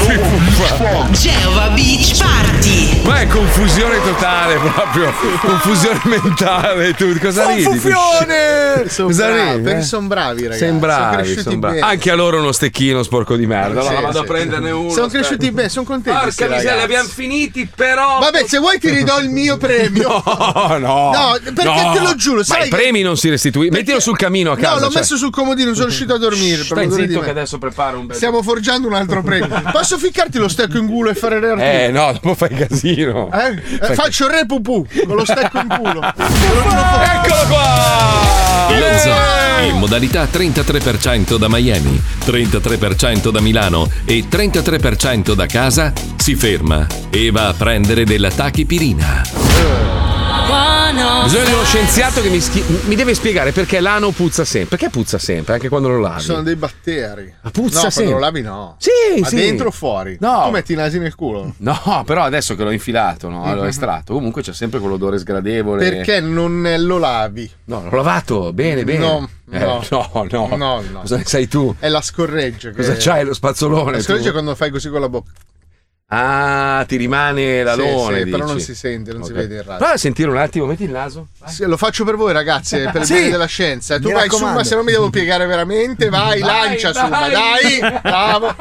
Geova Beach Party. Ma è confusione totale proprio. Confusione mentale. Tu cosa ridi? Confusione! Sono Cosa bravi, ridi, perché eh? sono bravi, ragazzi. Sono bravi, cresciuti son bravi. bene. Anche a loro uno stecchino sporco di merda. Sì, Allora vado sì. a prenderne uno. Sono aspetta. cresciuti bene, sono contenti. Porca miseria, li abbiamo finiti, però. Vabbè, se vuoi ti ridò il mio premio. No, no. No, perché no. te lo giuro, Ma sai i che- premi non si restituiscono. Mettilo sul camino a casa. No, l'ho cioè. messo sul comodino, sono riuscito a dormire. Stai zitto me. che adesso preparo un bel. Stiamo forgiando un altro premio. Posso ficcarti lo stecco in culo e fare le artigli? Eh, no, dopo fai casino. Eh? Eh, Fai- faccio il re pupù con lo stecco in culo. Eccolo qua! Lo Zoo, in modalità 33% da Miami, 33% da Milano e 33% da casa, si ferma e va a prendere della tachipirina. Bisogna di uno scienziato che mi, schi- mi deve spiegare perché l'ano puzza sempre. Perché puzza sempre, anche quando lo lavi? Sono dei batteri. Ma puzza no, sempre. quando lo lavi no. Sì, Ma sì. dentro o fuori? No. Tu metti i nasi nel culo. No, però adesso che l'ho infilato, no, l'ho Mhm. estratto, comunque c'è sempre quell'odore sgradevole. Perché non lo lavi? No, l'ho lavato, bene, bene. No, Eh, no. no, no. No, no. Cosa ne sai tu? È la scorreggia. che- Cosa c'hai, lo spazzolone? La scorreggia è tu? quando fai così con la bocca. Ah, ti rimane l'alone. Sì, sì, però non si sente, non si Ok. vede il radio. Prova a sentire un attimo, metti il naso. Sì, lo faccio per voi, ragazzi, è per il Sì. bene della scienza. Tu Mi vai su, raccomando. ma se non mi devo piegare veramente, vai, Vai, lancia vai. su, ma dai, bravo.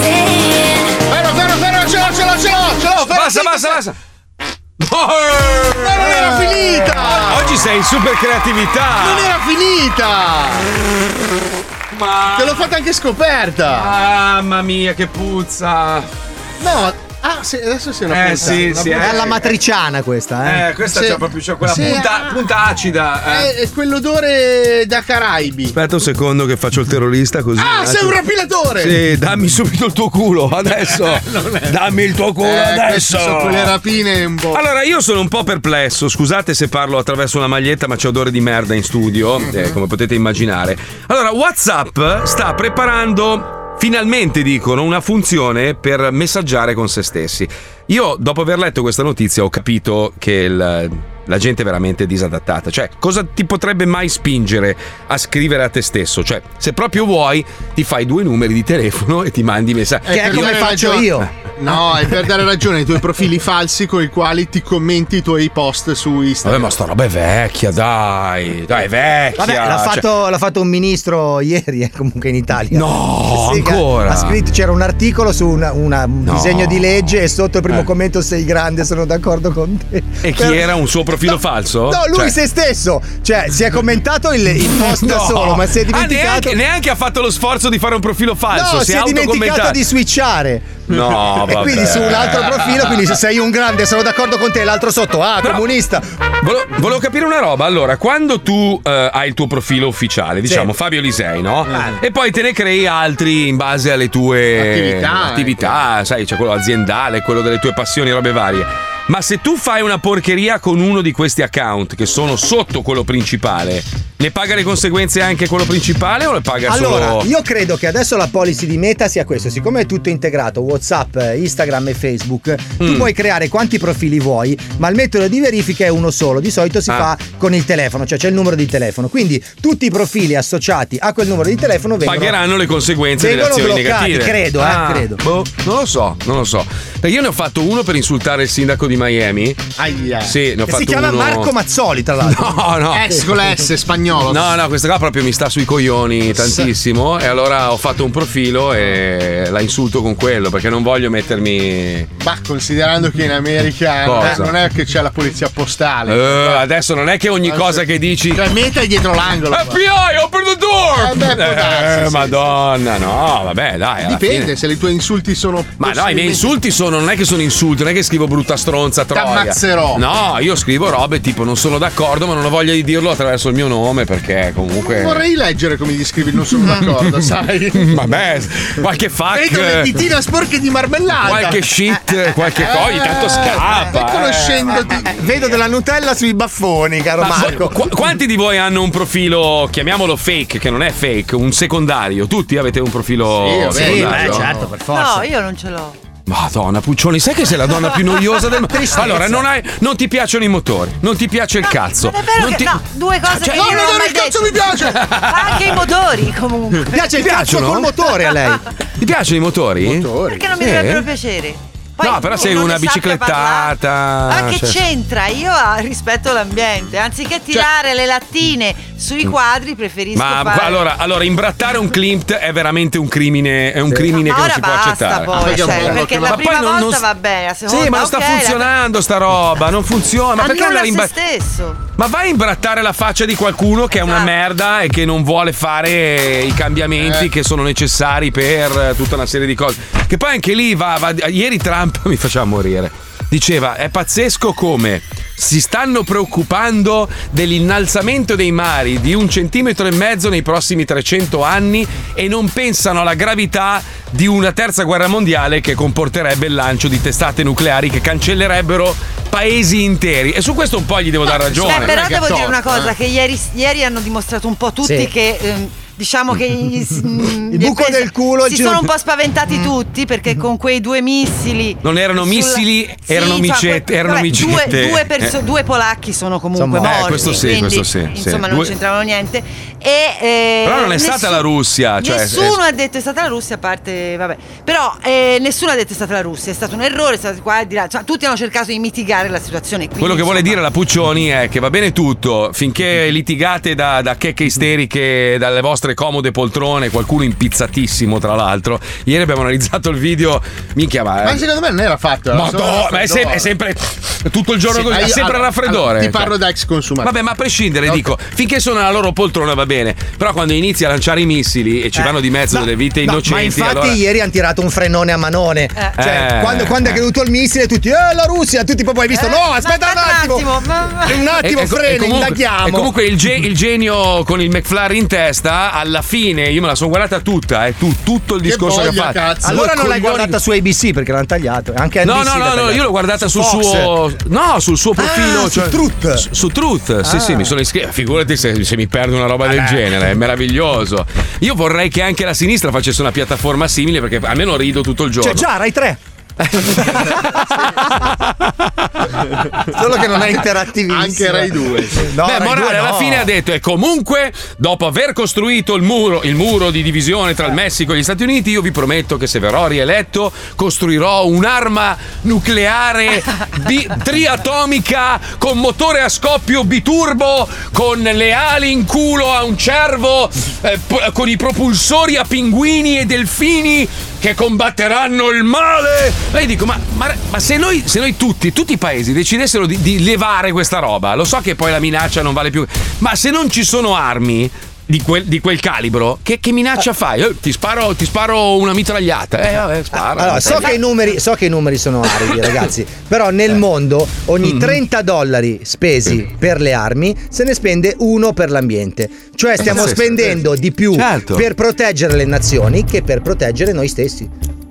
Fermo, fermo, fermo, ce l'ho, ce l'ho, ce l'ho, ce l'ho. fermo, Basta, basta, basta. Ma non era finita! Oggi sei in super creatività. Non era finita! Ma... Te l'ho fatta anche scoperta! Mamma mia, che puzza. No, ah, sì, adesso sei una Eh, punta, sì, una sì, punta. È alla matriciana questa, eh. Eh, questa Sì. c'è proprio c'è quella Sì, punta, ah. punta acida. eh. È, è quell'odore da Caraibi. Aspetta un secondo che faccio il terrorista così. Ah, sei un rapilatore! Sì, dammi subito il tuo culo adesso. dammi il tuo culo Eh, adesso. sono quelle rapine un po'. Allora, io sono un po' perplesso. Scusate se parlo attraverso una maglietta, ma c'è odore di merda in studio, eh, come potete immaginare. Allora, WhatsApp sta preparando. Finalmente dicono una funzione per messaggiare con se stessi. Io, dopo aver letto questa notizia, ho capito che il- la gente è veramente disadattata. Cioè, cosa ti potrebbe mai spingere a scrivere a te stesso? Cioè, se proprio vuoi, ti fai due numeri di telefono e ti mandi messaggi. È per dare ragione- No, è per dare ragione ai tuoi profili falsi con i quali ti commenti i tuoi post su Vabbè, Instagram. ma sta roba è vecchia, dai. Dai, è vecchia. Vabbè, l'ha, Cioè- fatto, l'ha fatto un ministro ieri, eh, comunque in Italia. No, Sì, che ancora? Ha scritto, c'era un articolo su una- una- un No. disegno di legge e sotto il primo Eh. commento sei grande, sono d'accordo con te. E chi Per- era un suo profilo falso? No, lui Cioè- se stesso. Cioè, si è commentato il, il post da No. solo, ma si è Ah, dimenticato. neanche, neanche ha fatto lo sforzo di fare un profilo falso. no, si, si è dimenticato di switchare. No, E quindi vabbè. su un altro profilo, quindi se sei un grande, sono d'accordo con te, l'altro sotto, ah, comunista. Volevo, volevo capire una roba. Allora, quando tu eh, hai il tuo profilo ufficiale, diciamo Fabio Lisei, no? E poi te ne crei altri in base alle tue Attività, attività, sai, c'è quello aziendale, quello delle tue passioni, robe varie. Ma se tu fai una porcheria con uno di questi account che sono sotto quello principale, ne paga le conseguenze anche quello principale o le paga Allora, solo. io credo che adesso la policy di Meta sia questo: siccome è tutto integrato, WhatsApp, Instagram e Facebook, tu Mm. puoi creare quanti profili vuoi, ma il metodo di verifica è uno solo. Di solito si Ah. fa con il telefono, cioè c'è il numero di telefono. Quindi tutti i profili associati a quel numero di telefono vengono. Pagheranno le conseguenze delle azioni bloccati, negative. credo, Ah, eh, credo. boh, non lo so, non lo so. Perché io ne ho fatto uno per insultare il sindaco di Miami. Aia. Sì, ne ho si chiama uno- Marco Mazzoli, tra l'altro. No, no. S con la S, spagnolo. No, no, questa qua proprio mi sta sui coglioni tantissimo. E allora ho fatto un profilo e la insulto con quello perché non voglio mettermi. Ma considerando che in America Cosa? eh, non è che c'è la polizia postale. Eh, adesso non è che ogni cosa che dici. Cioè, meta è dietro l'angolo. qua. FBI, open the door! Eh, beh, darsi, Eh, sì, madonna, no, vabbè, dai. Dipende fine- se i tuoi insulti sono. Ma no, i miei insulti sono, non è che sono insulti, non è che scrivo brutta stronza, troia. T'ammazzerò. No, io scrivo robe tipo non sono d'accordo, ma non ho voglia di dirlo attraverso il mio nome perché comunque. Vorrei leggere come gli scrivi, non sono d'accordo, sai? Vabbè, qualche fuck. Vedo le ditine sporche di marmellata. Qualche shit, qualche cosa, ogni tanto scappa. E conoscendoti. Eh, Vedo della Nutella sui baffoni, caro Ma Marco. qu- quanti di voi hanno un profilo, chiamiamolo fake, che non è fake, un secondario? Tutti avete un profilo Sì, secondario? eh, certo, per forza. No, io non ce l'ho. Madonna, Puccioni, sai che sei la donna più noiosa del mondo? Allora, non, hai- non ti piacciono i motori, non ti piace il cazzo. Non è vero non che ti- no, due cose Cioè, che no, io non no, ho no, mai il cazzo detto. mi piace! Anche i motori comunque. Mi piace il Ti cazzo piacciono? col motore a lei. Ti piacciono i motori? Perché non mi Sì. dovrebbero piacere? Poi No, però sei una biciclettata. Ma che cioè- c'entra? Io ah, rispetto l'ambiente. Anziché tirare le lattine sui quadri, preferisco Ma fare. allora, allora, imbrattare un Klimt è veramente un crimine, è un crimine Ma che non si può accettare. poi, cioè, perché la Ma prima poi non- non volta va bene, la seconda Sì, ma non sta ok, la- funzionando sta roba, non funziona. Ma perché andare in stesso. Ma vai a imbrattare la faccia di qualcuno che è Esatto. una merda e che non vuole fare i cambiamenti Eh. che sono necessari per eh, tutta una serie di cose. Che poi anche lì va, va- Ieri Trump mi faceva morire. Diceva: è pazzesco come si stanno preoccupando dell'innalzamento dei mari di un centimetro e mezzo nei prossimi 300 anni e non pensano alla gravità di una terza guerra mondiale che comporterebbe il lancio di testate nucleari che cancellerebbero paesi interi. E su questo un po' gli devo dare ragione. Beh, però devo dire una cosa: eh. che ieri, ieri hanno dimostrato un po' tutti Sì. che. ehm, Diciamo che gli- mm, Il buco del culo si ci- sono un po' spaventati tutti perché con quei due missili Non erano sulla- missili, erano cioè, micette, erano vabbè, micette. Due, due perso- due polacchi sono comunque Sono morti. Eh, questo sì, quindi, questo sì, Insomma, sì. non Due- c'entravano niente. E, eh, Però non è stata nessu- la Russia, cioè, nessuno è- ha detto è stata la Russia, a parte. Vabbè. Però eh, nessuno ha detto è stata la Russia, è stato un errore, è stato qua e di là. Cioè, tutti hanno cercato di mitigare la situazione. quindi, Quello che vuole insomma, dire la Puccioni è che va bene tutto, finché litigate da, da checche isteriche dalle vostre comode poltrone, qualcuno impizzatissimo tra l'altro. Ieri abbiamo analizzato il video, minchia ma... Ma secondo me non era fatto. era Madonna, ma è, sem- è sempre tutto il giorno Sì, così, è sempre allora, raffreddore. allora, ti cioè. parlo da ex consumatore. Vabbè, ma a prescindere, Ok. dico, finché sono nella loro poltrona va bene. Però quando inizi a lanciare i missili e ci vanno di mezzo No, delle vite no, innocenti, ma infatti allora... ieri hanno tirato un frenone a manone. Cioè, Eh. quando, quando è caduto il missile, tutti, eh, la Russia, tutti proprio hai visto, Eh, no, ma aspetta un attimo. Un attimo, freni, e comunque- indaghiamo. E comunque il, ge- il genio con il McFlurry in testa, alla fine, io me la sono guardata tutta, eh, tu- tutto il Che discorso che ha voglia, fatto. cazzo. allora non l'hai guardata su ABC perché l'hanno tagliato. Anche No, no, no, no, io l'ho guardata sul Fox. suo. No, sul suo profilo. Ah, cioè- su Truth. Su, su Truth, sì, Ah. sì, mi sono iscritto. Figurati se, se mi perdo una roba del genere, è meraviglioso. Io vorrei che anche la sinistra facesse una piattaforma simile perché almeno rido tutto il giorno. Cioè, già, Rai 3. Solo che non è interattivissimo. Anche Rai 2. No, Beh, Rai Morale 2 no. alla fine ha detto: E comunque, dopo aver costruito il muro, il muro di divisione tra il Messico e gli Stati Uniti, io vi prometto che se verrò rieletto, costruirò un'arma nucleare bi- triatomica con motore a scoppio biturbo, con le ali in culo a un cervo, eh, p- con i propulsori a pinguini e delfini. Che combatteranno il male. E io dico, ma, ma- ma se, noi, se noi tutti, tutti i paesi decidessero di, di levare questa roba, lo so che poi la minaccia non vale più, ma se non ci sono armi. Di quel, di quel calibro, che, che minaccia fai? Eh, ti, sparo, ti sparo una mitragliata. Eh, vabbè, spara. Allora, so che, i numeri, so che i numeri sono aridi, ragazzi. Però nel mondo ogni 30 dollari spesi per le armi se ne spende uno per l'ambiente. Cioè stiamo spendendo di più Certo. per proteggere le nazioni che per proteggere noi stessi.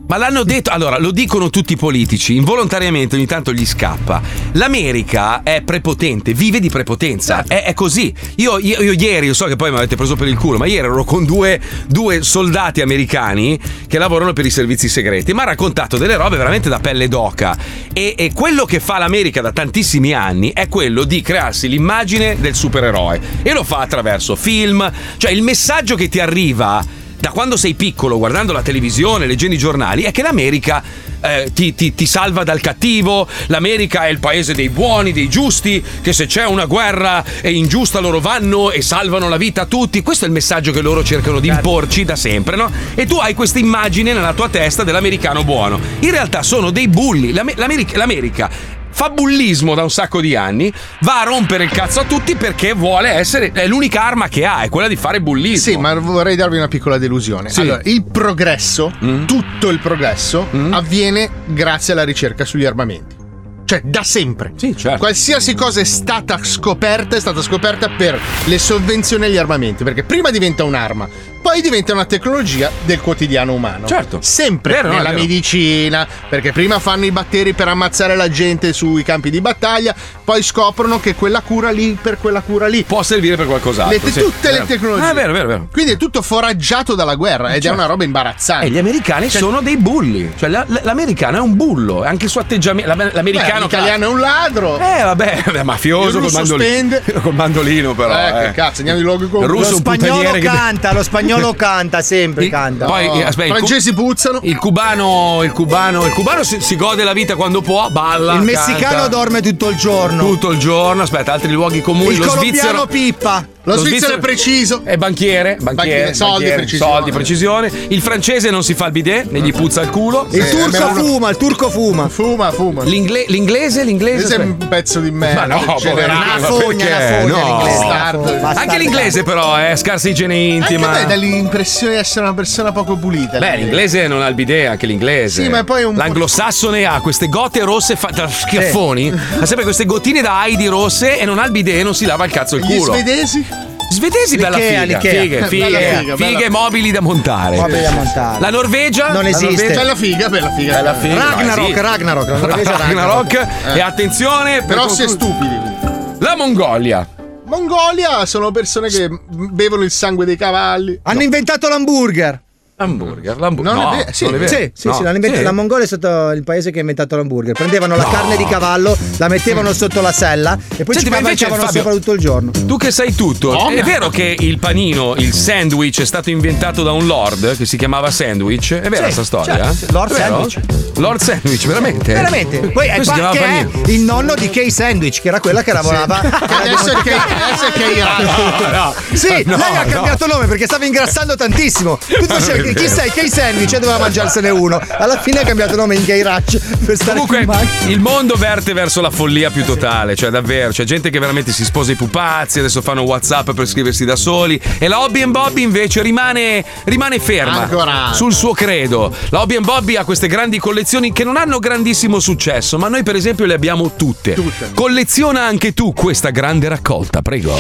Ma l'hanno detto, allora lo dicono tutti i politici, involontariamente ogni tanto gli scappa. L'America è prepotente, vive di prepotenza, è, è così. Io, io- io ieri, io so che poi mi avete preso per il culo, ma ieri ero con due, due soldati americani che lavorano per i servizi segreti. Mi ha raccontato delle robe veramente da pelle d'oca. E, e quello che fa l'America da tantissimi anni è quello di crearsi l'immagine del supereroe. E lo fa attraverso film, cioè il messaggio che ti arriva da quando sei piccolo, guardando la televisione, leggendo i giornali, è che l'America eh, ti, ti- ti salva dal cattivo, l'America è il paese dei buoni, dei giusti, che se c'è una guerra è ingiusta loro vanno e salvano la vita a tutti. Questo è il messaggio che loro cercano di imporci da sempre, no? E tu hai questa immagine nella tua testa dell'americano buono. In realtà sono dei bulli. L'Ame- L'America, l'America fa bullismo da un sacco di anni, va a rompere il cazzo a tutti perché vuole essere. È l'unica arma che ha, è quella di fare bullismo. Sì, ma vorrei darvi una piccola delusione. Sì. Allora, il progresso, tutto il progresso, avviene grazie alla ricerca sugli armamenti. Cioè, da sempre. Sì, certo. Qualsiasi cosa è stata scoperta è stata scoperta per le sovvenzioni agli armamenti. Perché prima diventa un'arma, poi diventa una tecnologia del quotidiano umano. Certo. Sempre Vero, è nella vero. medicina, perché prima fanno i batteri per ammazzare la gente sui campi di battaglia, poi scoprono che quella cura lì per quella cura lì Può servire per qualcos'altro. le- sì. tutte Vero. le tecnologie. Ah, è vero, vero, vero. Quindi è tutto foraggiato dalla guerra ed è Certo. una roba imbarazzante. E gli americani Cioè, sono dei bulli. Cioè, la- l'americano è un bullo. Anche il suo atteggiamento. l'am- beh, L'americano. l'italiano è un ladro. Eh, vabbè, vabbè, mafioso col mandolino. Col mandolino, però. Eh, eh. che cazzo, andiamo di luoghi con russo Lo è spagnolo che- canta, lo spagnolo canta, sempre canta. Poi, eh, aspetta, il cu- francesi puzzano. Il cubano, il cubano, il cubano si, si gode la vita quando può, balla. Il messicano canta. dorme tutto il giorno. tutto il giorno. Aspetta, altri luoghi comuni. Il lo colombiano svizzero. pippa. Lo, svizzero è preciso. È banchiere, banchiere, Banchiere, soldi, banchiere, precisione. soldi, precisione. Il francese non si fa il bidet, ne gli puzza il culo. Il Sì, turco almeno uno- fuma, il turco fuma. Fuma, fuma. L'ingle- l'inglese, l'inglese. È un pezzo di merda. Ma no, poverino, Una fogna, una fogna No. l'inglese. Anche l'inglese, però, è scarsa igiene Anche intima. a me dà l'impressione di essere una persona poco pulita. Beh, l'inglese non ha il bidet, anche l'inglese. Sì, ma poi un L'anglosassone ha queste gote rosse fatte da schiaffoni. Ha sempre queste gottine da Heidi rosse e non ha il bidet e non si lava il cazzo il Gli culo. svedesi? Svedesi, bella figa. l'Ikea. Fighe, fighe, Bella figa, fighe bella- mobili da montare. Mobili da montare. La Norvegia? Non La esiste. Norvegia- Bella figa, bella figa. Bella figa. Ragnarok, sì. Ragnarok, è Ragnarok. Eh. E attenzione, per Grossi e conclu- stupidi. La Mongolia. Mongolia sono persone che bevono il sangue dei cavalli. Hanno inventato l'hamburger. Hamburger, l'hamburger. Non è no, sì, non è vero. Sì, sì, No. sì, l'hanno inventato. Sì. La Mongolia è stato il paese che ha inventato l'hamburger. Prendevano la No. carne di cavallo, la mettevano sotto la sella e poi Senti, ci cavalcavano Fabio- sopra tutto il giorno. Tu che sai tutto, No, è vero che il panino, il sandwich è stato inventato da un lord che si chiamava Sandwich? È vera Sì, questa storia? certo, sì. Lord? Sandwich. Lord Sandwich, veramente? Veramente. Poi è, si pa- chiamava che è il nonno di Kay Sandwich, che era quella che lavorava. che Adesso è che adesso è no. Sì, No, lei ha no. cambiato nome perché stava ingrassando tantissimo. Tu facevi chi sei? Kay Sandwich e doveva mangiarsene uno. Alla fine ha cambiato nome in Kay Ratch per stare Comunque il mondo verte verso la follia più totale, cioè davvero, c'è gente che veramente si sposa i pupazzi, adesso fanno WhatsApp per scriversi da soli e la Hobby Bobby invece rimane, rimane ferma Ancorata. sul suo credo. La Hobby Bobby ha queste grandi collezioni che non hanno grandissimo successo, ma noi per esempio le abbiamo tutte. Colleziona anche tu questa grande raccolta, prego.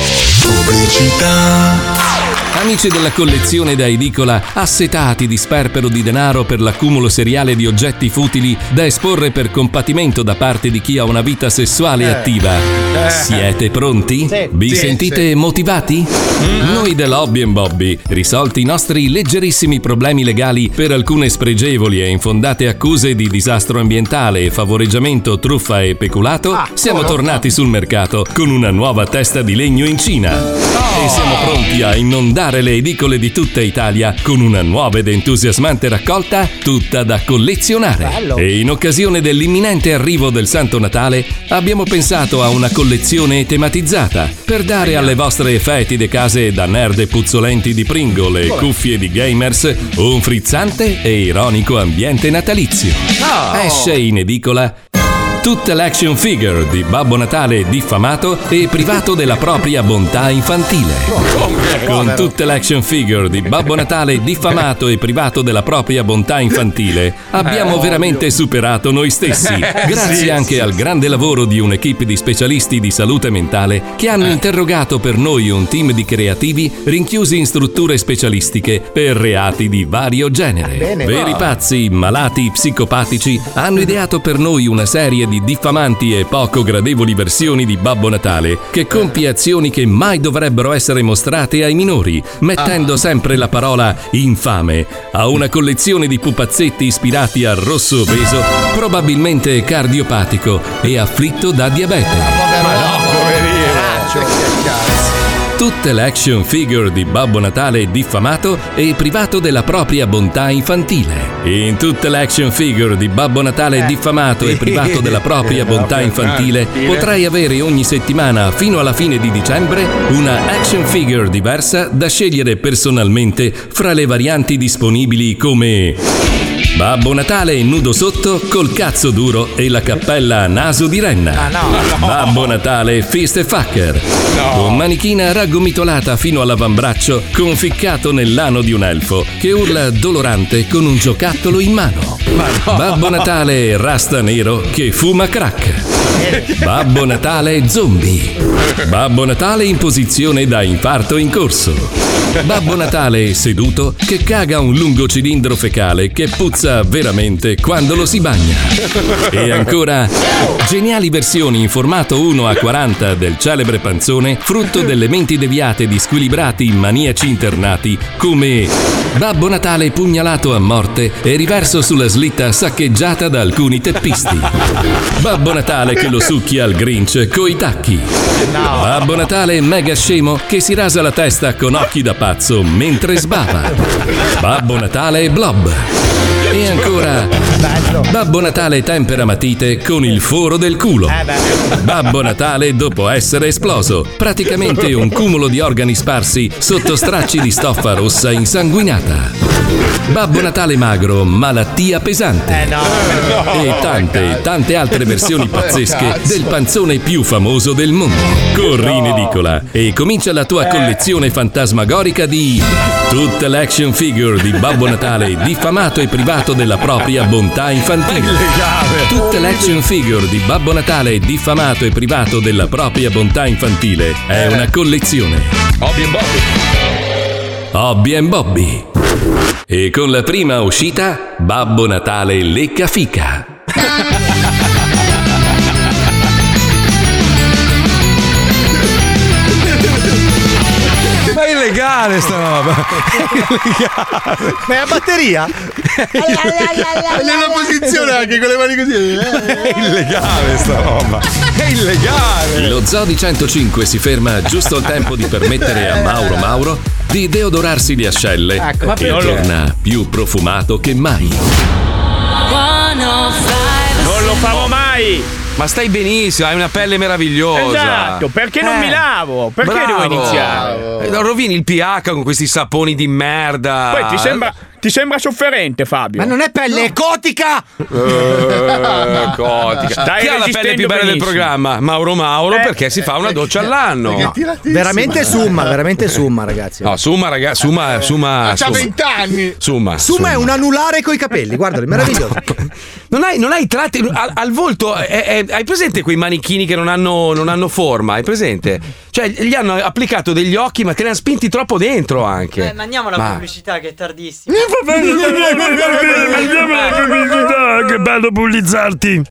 Amici della collezione da edicola, assetati di sperpero di denaro per l'accumulo seriale di oggetti futili da esporre per compatimento da parte di chi ha una vita sessuale attiva. Siete pronti? Sì. Vi Sì, sentite motivati? Noi della Hobby Bobby, risolti i nostri leggerissimi problemi legali per alcune spregevoli e infondate accuse di disastro ambientale, favoreggiamento, truffa e peculato, siamo tornati sul mercato con una nuova testa di legno in Cina. E siamo pronti a inondare le edicole di tutta Italia con una nuova ed entusiasmante raccolta tutta da collezionare. Bello. E in occasione dell'imminente arrivo del Santo Natale abbiamo pensato a una collezione tematizzata per dare alle vostre fetide case da nerd e puzzolenti di Pringle e cuffie di gamers un frizzante e ironico ambiente natalizio. No. Esce in edicola Tutte l'action figure di Babbo Natale diffamato e privato della propria bontà infantile. Con tutte l'action figure di Babbo Natale diffamato e privato della propria bontà infantile, abbiamo Eh, veramente superato noi stessi, Eh, grazie anche al grande lavoro di un'equipe di specialisti di salute mentale che hanno interrogato per noi un team di creativi rinchiusi in strutture specialistiche per reati di vario genere. Veri pazzi, malati, psicopatici hanno ideato per noi una serie di diffamanti e poco gradevoli versioni di Babbo Natale che compie azioni che mai dovrebbero essere mostrate ai minori, mettendo sempre la parola infame a una collezione di pupazzetti ispirati al rosso obeso, probabilmente cardiopatico e afflitto da diabete. Ma no, Tutte le action figure di Babbo Natale diffamato e privato della propria bontà infantile. In tutte le action figure di Babbo Natale diffamato e privato della propria bontà infantile potrai avere ogni settimana fino alla fine di dicembre una action figure diversa da scegliere personalmente fra le varianti disponibili come Babbo Natale nudo sotto col cazzo duro e la cappella a naso di renna. Babbo Natale fist e fucker. Con manichina raggomitolata fino all'avambraccio, conficcato nell'ano di un elfo che urla dolorante con un giocattolo in mano. Babbo Natale rasta nero che fuma crack. Babbo Natale zombie. Babbo Natale in posizione da infarto in corso. Babbo Natale seduto che caga un lungo cilindro fecale che puzza veramente quando lo si bagna. E ancora geniali versioni in formato 1 a 40 del celebre panzone, frutto delle menti deviate di squilibrati maniaci internati come Babbo Natale pugnalato a morte e riverso sulla slitta saccheggiata da alcuni teppisti. Babbo Natale che lo succhia al Grinch coi tacchi. Babbo Natale mega scemo che si rasa la testa con occhi da pazzo mentre sbava. Babbo Natale blob. E ancora Babbo Natale tempera matite con il foro del culo. Babbo Natale dopo essere esploso, praticamente un cumulo di organi sparsi sotto stracci di stoffa rossa insanguinata. Babbo Natale magro, malattia pesante. E tante, tante altre versioni pazzesche del panzone più famoso del mondo. Corri in edicola e comincia la tua collezione fantasmagorica di tutte le action figure di Babbo Natale diffamato e privato della propria bontà infantile. Tutte le action figure di Babbo Natale diffamato e privato della propria bontà infantile è una collezione. Hobby and Bobby. Hobby and Bobby. E con la prima uscita, Babbo Natale lecca fica. illegale sta roba. È illegale. Ma è a batteria? Nella posizione anche con le mani così. È illegale sta roba. È illegale. Lo Zoo di 105 si ferma giusto al tempo di permettere a Mauro Mauro di deodorarsi di ascelle Ecco, ma e torna più profumato che mai. Non lo farò mai! Ma stai benissimo, hai una pelle meravigliosa. Esatto, perché non Eh, mi lavo? Perché bravo. devo iniziare? Eh, rovini il pH con questi saponi di merda. Poi ti sembra, ti sembra sofferente, Fabio? Ma non è pelle, è cotica! Eh, cotica. Stai Chi ha la pelle più bella del benissimo. programma? Mauro Mauro Eh, perché si fa una doccia all'anno. No, veramente summa, veramente summa, ragazzi. No, Summa, ragazzi, Summa, Summa. C'ha Summa. 20 anni. Summa. Summa è un anulare coi capelli, guardali, meraviglioso. Non hai, non hai tratti al, al volto. è- è- hai presente quei manichini che non hanno, non hanno forma? Hai presente? Cioè, gli hanno applicato degli occhi, ma te ne hanno spinti troppo dentro anche. Eh, mandiamo la Ma- pubblicità che è tardissimo. Andiamo alla pubblicità, che bello pubblizzarti.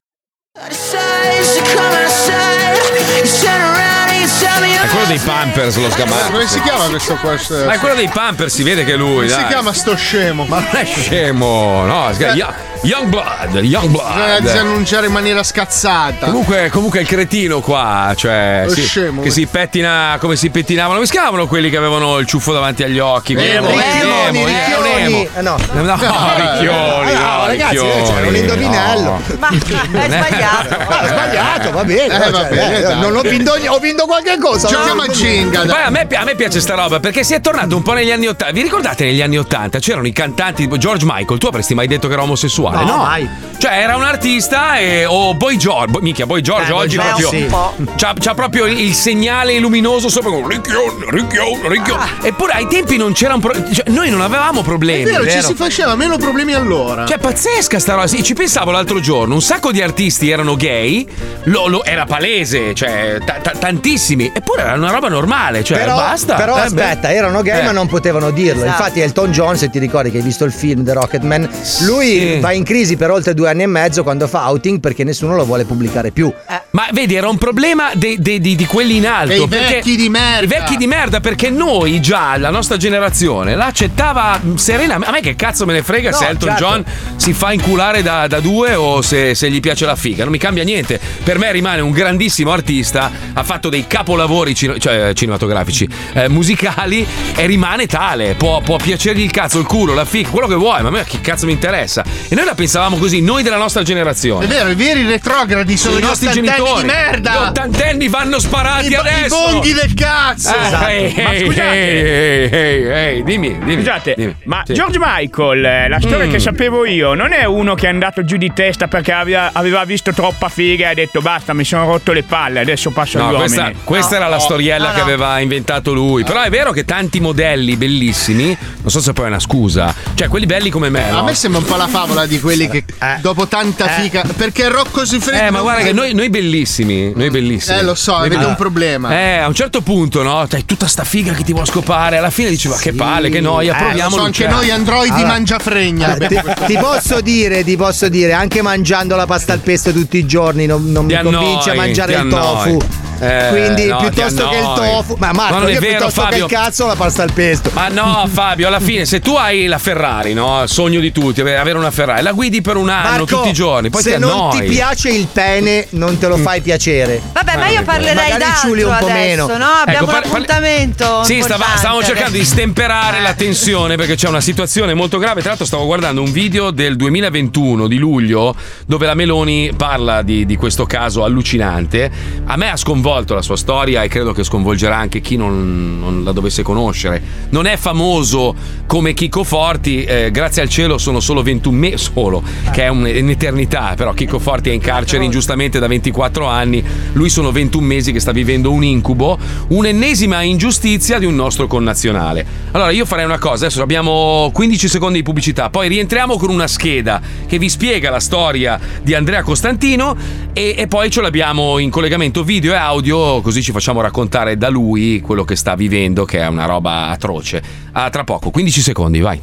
È quello dei Pampers lo sgamato. Come si chiama questo qua? Ma è quello dei Pampers, si vede che è lui. Come si dai. chiama sto scemo? Ma non è scemo, no. sga- Io, Youngblood, Bisogna Youngblood. annunciare in maniera scazzata. Comunque, comunque è il cretino qua, cioè Lo sì, scemo, che eh. si pettina come si pettinavano. Come si chiamavano quelli che avevano il ciuffo davanti agli occhi? Emo, Emo, Ricchioni, Emo, Ricchioni. Emo. Eh, no. No, no, Ricchioni, no, no, ragazzi, Ricchioni, c'era un indovinello. no. Ma è sbagliato. Ah, sbagliato, va bene. Eh, va cioè, bene, eh, dai. non ho vinto, ho vinto qualche cosa. Giochiamo a Jenga. Poi a me, a me piace sta roba perché si è tornato un po' negli anni 80. Vi ricordate negli anni 80 c'erano i cantanti tipo George Michael? Tu avresti mai detto che era omosessuale? No, mai. Cioè era un artista e, o Boy George. Boy- minchia, Boy George Eh, Boy oggi George, proprio. sì. C'ha, c'ha proprio il segnale luminoso sopra Ricchione, Ricchione, Ricchione. Eppure ai tempi non c'era un problema. Cioè, noi non avevamo È problemi. vero, ci vero? si faceva meno problemi allora. Cioè, pazzesca sta roba. Sì, ci pensavo l'altro giorno. Un sacco di artisti erano gay. Lo, lo- era palese, cioè, ta- ta- tantissimi. Eppure era una roba normale. Cioè, però, basta. però Eh, aspetta, beh. erano gay Eh. ma non potevano dirlo. Esatto. Infatti Elton John, se ti ricordi che hai visto il film The Rocketman, lui Sì. va in crisi per oltre due anni e mezzo quando fa outing perché nessuno lo vuole pubblicare più. Ma vedi, era un problema dei- dei- di, di quelli in alto. Perché- vecchi di merda. I vecchi di merda, perché noi già, la nostra generazione, l'accettava mh, serena. A me che cazzo me ne frega No, se Elton certo. John si fa inculare da, da due o se, se gli piace la figa. Non mi cambia niente. Per me rimane un grandissimo artista, ha fatto dei capolavori cino- cioè, cinematografici, eh, musicali e rimane tale. Può, può piacergli il cazzo, il culo, la figa, quello che vuoi, ma a me che cazzo mi interessa? E noi la pensavamo così, noi della nostra generazione. È vero, i veri retrogradi sono I gli nostri genitori. di merda. Gli ottantenni vanno sparati I, bo- i adesso. bonghi del cazzo. Ah, ehi, Ma ehi, scusate. ehi, ehi, ehi, ehi, dimmi, dimmi. Scusate, dimmi. ma Sì. George Michael, eh, la storia Mm. che sapevo io, non è uno che è andato giù di testa perché aveva, aveva visto troppa figa e ha detto basta, mi sono rotto le palle, adesso passo No, agli questa, uomini. questa era la storiella che aveva inventato lui. Però è vero che tanti modelli bellissimi, non so se poi è una scusa, cioè quelli belli come me. A no? me sembra un po' la favola di quelli che dopo tanta fica. Perché Rocco si frega. Eh, ma guarda che noi, noi bellissimi, noi bellissimi. Eh, lo so, Noi avete un problema. Eh, a un certo punto, no? C'hai tutta sta figa che ti vuole scopare. Alla fine diceva che palle, che noia, Eh, proviamo. so, anche noi androidi Allora, mangiafregna. Eh, ti, ti posso dire, ti posso dire, anche mangiando la pasta al pesto tutti i giorni non, non mi Ti convince a annoi, mangiare il tofu. annoi. Eh, Quindi no, piuttosto che il tofu. Ma Marco, Ma non è io vero, piuttosto Fabio. che il cazzo la pasta al pesto. Ma no, Fabio, alla fine, se tu hai la Ferrari, no? Il sogno di tutti, avere avere una Ferrari, la guidi per un anno, Marco, tutti i giorni, poi se ti non ti piace il pene, non te lo fai piacere. Vabbè, ma io parlerei Magari d'altro ciuli un po' adesso, meno. no? Abbiamo Ecco, un par- par- appuntamento. Sì, stava- stavamo cercando di stemperare la tensione perché c'è una situazione molto grave. Tra l'altro, stavo guardando un video del 2021 di luglio dove la Meloni parla di, di questo caso allucinante. A me ha sconvolto la sua storia e credo che sconvolgerà anche chi non, non la dovesse conoscere. Non è famoso come Chico Forti, eh, grazie al cielo sono solo 21 mesi, solo, che è un- un'eternità. Però Chico Forti è in carcere ingiustamente da 24 anni. Lui sono 21 mesi che sta vivendo un incubo, un'ennesima ingiustizia di un nostro connazionale. Allora io farei una cosa, adesso abbiamo 15 secondi di pubblicità, poi rientriamo con una scheda che vi spiega la storia di Andrea Costantino e, e poi ce l'abbiamo in collegamento video e audio, così ci facciamo raccontare da lui quello che sta vivendo, che è una roba atroce. A tra poco, 15 secondi, vai.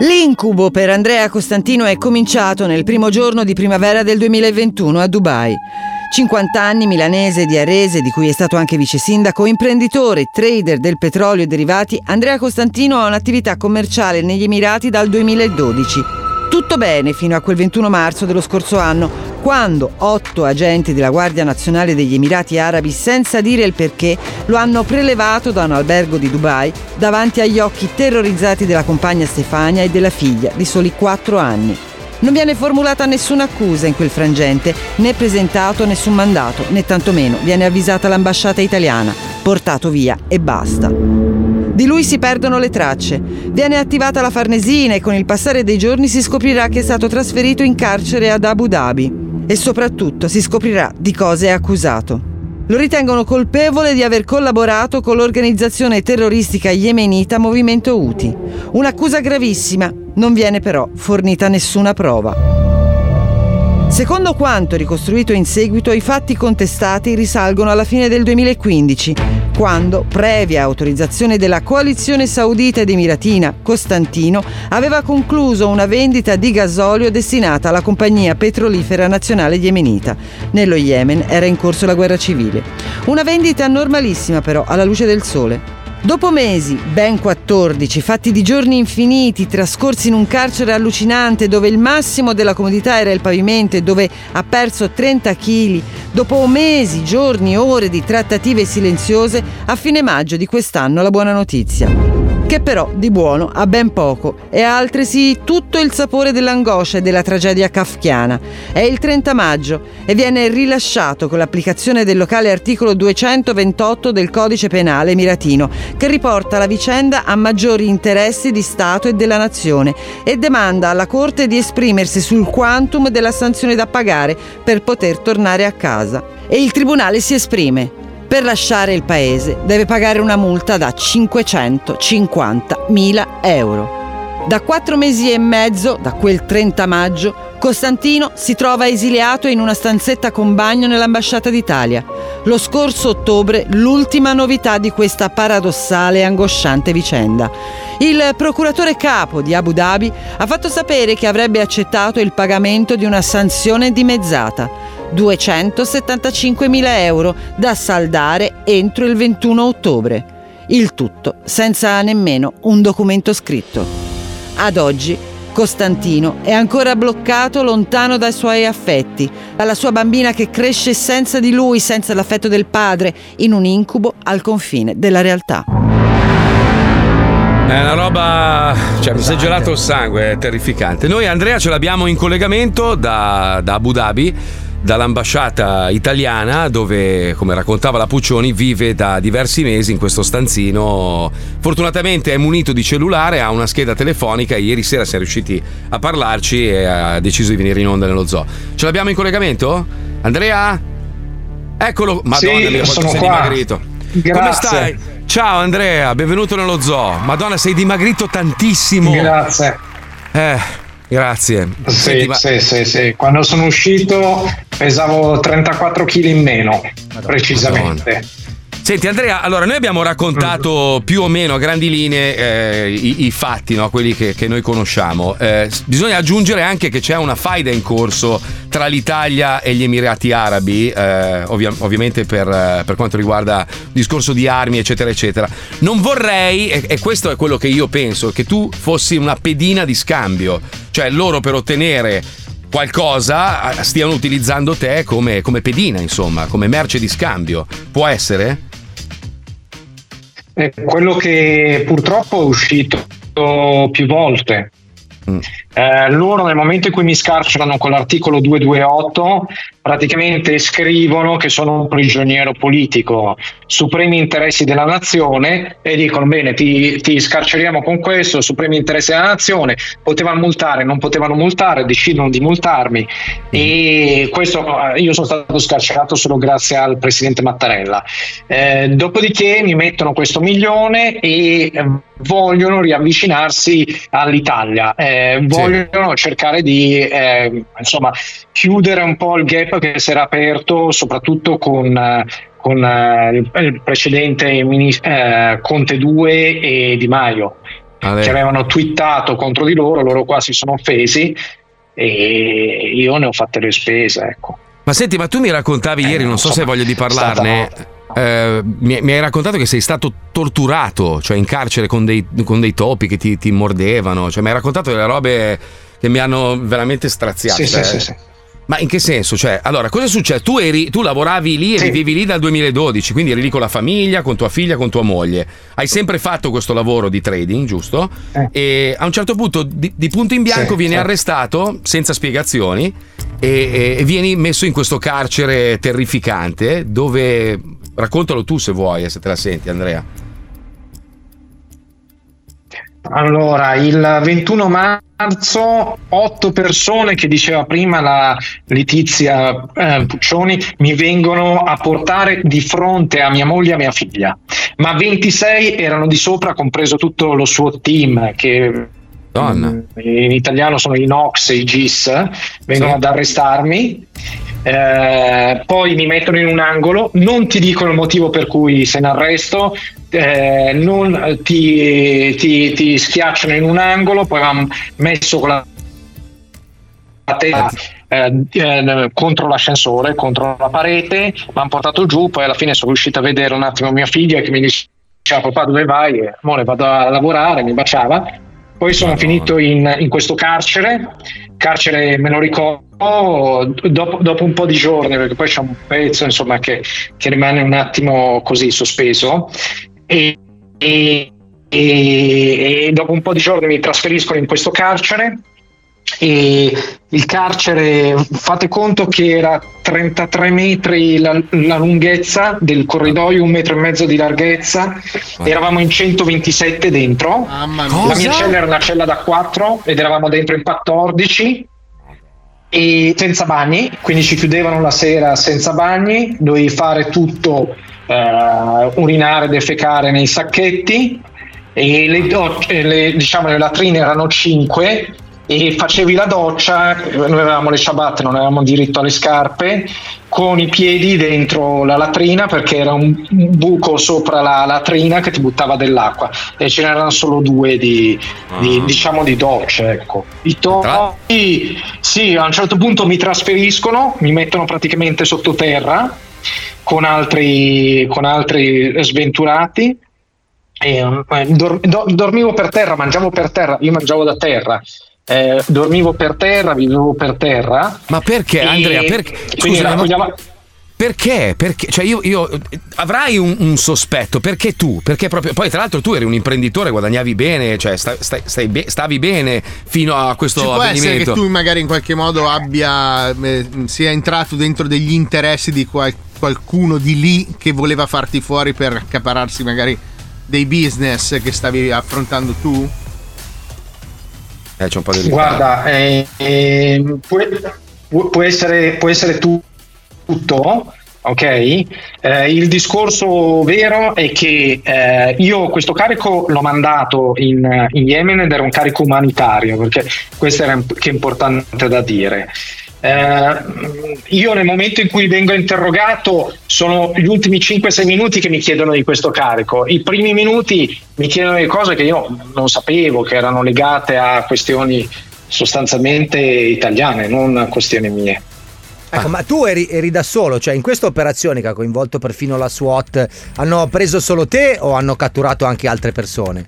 L'incubo per Andrea Costantino è cominciato nel primo giorno di primavera del 2021 a Dubai. 50 anni milanese di Arese, di cui è stato anche vice sindaco, imprenditore, trader del petrolio e derivati, Andrea Costantino ha un'attività commerciale negli Emirati dal 2012. Tutto bene fino a quel 21 marzo dello scorso anno, quando otto agenti della Guardia Nazionale degli Emirati Arabi, senza dire il perché, lo hanno prelevato da un albergo di Dubai davanti agli occhi terrorizzati della compagna Stefania e della figlia di soli quattro anni. Non viene formulata nessuna accusa in quel frangente, né presentato nessun mandato, né tantomeno viene avvisata l'ambasciata italiana, portato via e basta. Di lui si perdono le tracce. Viene attivata la Farnesina e con il passare dei giorni si scoprirà che è stato trasferito in carcere ad Abu Dhabi. E soprattutto si scoprirà di cosa è accusato. Lo ritengono colpevole di aver collaborato con l'organizzazione terroristica yemenita Movimento Houthi. Un'accusa gravissima, non viene però fornita nessuna prova. Secondo quanto ricostruito in seguito, i fatti contestati risalgono alla fine del 2015, quando, previa autorizzazione della coalizione saudita ed emiratina, Costantino aveva concluso una vendita di gasolio destinata alla compagnia petrolifera nazionale yemenita. Nello Yemen era in corso la guerra civile. Una vendita normalissima però, alla luce del sole. Dopo mesi, ben 14, fatti di giorni infiniti, trascorsi in un carcere allucinante dove il massimo della comodità era il pavimento e dove ha perso 30 kg, dopo mesi, giorni, ore di trattative silenziose, a fine maggio di quest'anno la buona notizia che però di buono ha ben poco e ha altresì tutto il sapore dell'angoscia e della tragedia kafkiana. È il 30 maggio e viene rilasciato con l'applicazione del locale articolo 228 del codice penale miratino, che riporta la vicenda a maggiori interessi di Stato e della nazione e demanda alla Corte di esprimersi sul quantum della sanzione da pagare per poter tornare a casa. E il Tribunale si esprime. Per lasciare il paese deve pagare una multa da 550.000 euro. Da quattro mesi e mezzo, da quel 30 maggio, Costantino si trova esiliato in una stanzetta con bagno nell'ambasciata d'Italia. Lo scorso ottobre l'ultima novità di questa paradossale e angosciante vicenda. Il procuratore capo di Abu Dhabi ha fatto sapere che avrebbe accettato il pagamento di una sanzione dimezzata. 275.000 euro da saldare entro il 21 ottobre. Il tutto senza nemmeno un documento scritto. Ad oggi Costantino è ancora bloccato lontano dai suoi affetti, dalla sua bambina che cresce senza di lui, senza l'affetto del padre, in un incubo al confine della realtà. È una roba. cioè, mi si è gelato il sangue, è terrificante. Noi, Andrea, ce l'abbiamo in collegamento da, da Abu Dhabi dall'ambasciata italiana dove, come raccontava la Puccioni, vive da diversi mesi in questo stanzino. Fortunatamente è munito di cellulare, ha una scheda telefonica e ieri sera siamo riusciti a parlarci e ha deciso di venire in onda nello zoo. Ce l'abbiamo in collegamento? Andrea? Eccolo, madonna Sì, mia, quanto sei qua. dimagrito. Come Grazie. stai? Ciao Andrea, benvenuto nello zoo. Madonna, sei dimagrito tantissimo. Grazie. Eh, grazie. Sì, Senti, ma- sì, sì, sì. Quando sono uscito pesavo 34 kg in meno, precisamente. Senti Andrea, allora noi abbiamo raccontato più o meno a grandi linee eh, i, i fatti, no? quelli che, che noi conosciamo. Eh, bisogna aggiungere anche che c'è una faida in corso tra l'Italia e gli Emirati Arabi, eh, ovvia- ovviamente per, eh, per quanto riguarda il discorso di armi, eccetera, eccetera. Non vorrei, e, e questo è quello che io penso, che tu fossi una pedina di scambio, cioè loro per ottenere qualcosa eh, stiano utilizzando te come, come pedina, insomma, come merce di scambio. Può essere? È quello che purtroppo è uscito più volte. Eh, loro nel momento in cui mi scarcerano con l'articolo 228 praticamente scrivono che sono un prigioniero politico supremi interessi della nazione e dicono bene ti, ti scarceriamo con questo supremi interessi della nazione. Potevano multare non potevano multare decidono di multarmi. E questo eh, io sono stato scarcerato solo grazie al presidente Mattarella. Eh, dopodiché mi mettono questo milione e vogliono riavvicinarsi all'Italia. Eh, vogliono cercare di eh, insomma chiudere un po' il gap che si era aperto soprattutto con eh, con eh, il, precedente mini- eh, Conte 2 e Di Maio Ah, che avevano twittato contro di loro, loro qua si sono offesi e io ne ho fatte le spese, ecco. Ma senti, ma tu mi raccontavi ieri, non so se hai voglia di parlarne. Eh, mi, mi hai raccontato che sei stato torturato, cioè in carcere con dei, con dei topi che ti, ti mordevano. Cioè, mi hai raccontato delle robe che mi hanno veramente straziato. Sì, sì, eh. sì, sì. Ma in che senso? Cioè, allora, cosa succede? Tu, eri, tu lavoravi lì e Sì. vivevi lì dal 2012, quindi eri lì con la famiglia, con tua figlia, con tua moglie. Hai sempre fatto questo lavoro di trading, giusto? E a un certo punto, di, di punto in bianco, Sì, vieni sì. arrestato senza spiegazioni e, e- e vieni messo in questo carcere terrificante dove. Raccontalo tu se vuoi, eh, se te la senti, Andrea. Allora, il 21 marzo, otto persone che diceva prima la Letizia eh, Puccioni mi vengono a portare di fronte a mia moglie e a mia figlia, ma 26 erano di sopra, compreso tutto lo suo team che Donna. in italiano sono i NOx e i GIS, vengono Sì. ad arrestarmi. Eh, poi mi mettono in un angolo, non ti dicono il motivo per cui sei in arresto, eh, non- ti, ti- ti schiacciano in un angolo, poi hanno messo con la testa eh, eh, contro l'ascensore, contro la parete, mi hanno portato giù, poi alla fine sono riuscito a vedere un attimo mia figlia che mi dice diceva papà dove vai? E, amore vado a lavorare, mi baciava. Poi sono finito in, in questo carcere, carcere me lo ricordo dopo, dopo un po' di giorni, perché poi c'è un pezzo insomma che, che rimane un attimo così sospeso. E, e- e- dopo un po' di giorni mi trasferiscono in questo carcere e il carcere fate conto che era 33 metri la, la lunghezza del corridoio, un metro e mezzo di larghezza. Eravamo in 127 dentro. La mia Cosa? cella era una cella da 4 ed eravamo dentro in 14 e senza bagni, quindi ci chiudevano la sera senza bagni, dovevi fare tutto, eh, urinare, defecare nei sacchetti. E le, le, diciamo, le latrine erano 5 e facevi la doccia, noi avevamo le ciabatte, non avevamo diritto alle scarpe, con i piedi dentro la latrina perché era un buco sopra la latrina che ti buttava dell'acqua. E ce n'erano solo due di, di- diciamo di docce ecco. I topi sì a un certo punto mi trasferiscono mi mettono praticamente sottoterra con altri, con altri sventurati. E, eh, dor- do- dormivo per terra mangiavo per terra io mangiavo da terra eh, dormivo per terra vivevo per terra Ma perché, E- Andrea? Perché? ma- raccogliamo- Perché? Perché? Cioè io, io- avrai un, un sospetto, perché tu? Perché proprio. Poi, tra l'altro, tu eri un imprenditore, guadagnavi bene, cioè sta- stai- stai be- stavi bene fino a questo Ci può essere che avvenimento. tu magari in qualche modo abbia eh, sia entrato dentro degli interessi di qual- qualcuno di lì che voleva farti fuori per accapararsi magari dei business che stavi affrontando tu? Eh, c'è un po' di Guarda, eh, eh, può, può essere, può essere tu- tutto, ok? Eh, il discorso vero è che eh, io questo carico l'ho mandato in, in Yemen ed era un carico umanitario, perché questo era imp- importante da dire. Eh, io nel momento in cui vengo interrogato sono gli ultimi 5-6 minuti che mi chiedono di questo carico. I primi minuti mi chiedono di cose che io non sapevo, che erano legate a questioni sostanzialmente italiane, non a questioni mie. Ecco, ma tu eri, eri da solo, cioè in questa operazione che ha coinvolto perfino la SWAT, hanno preso solo te o hanno catturato anche altre persone?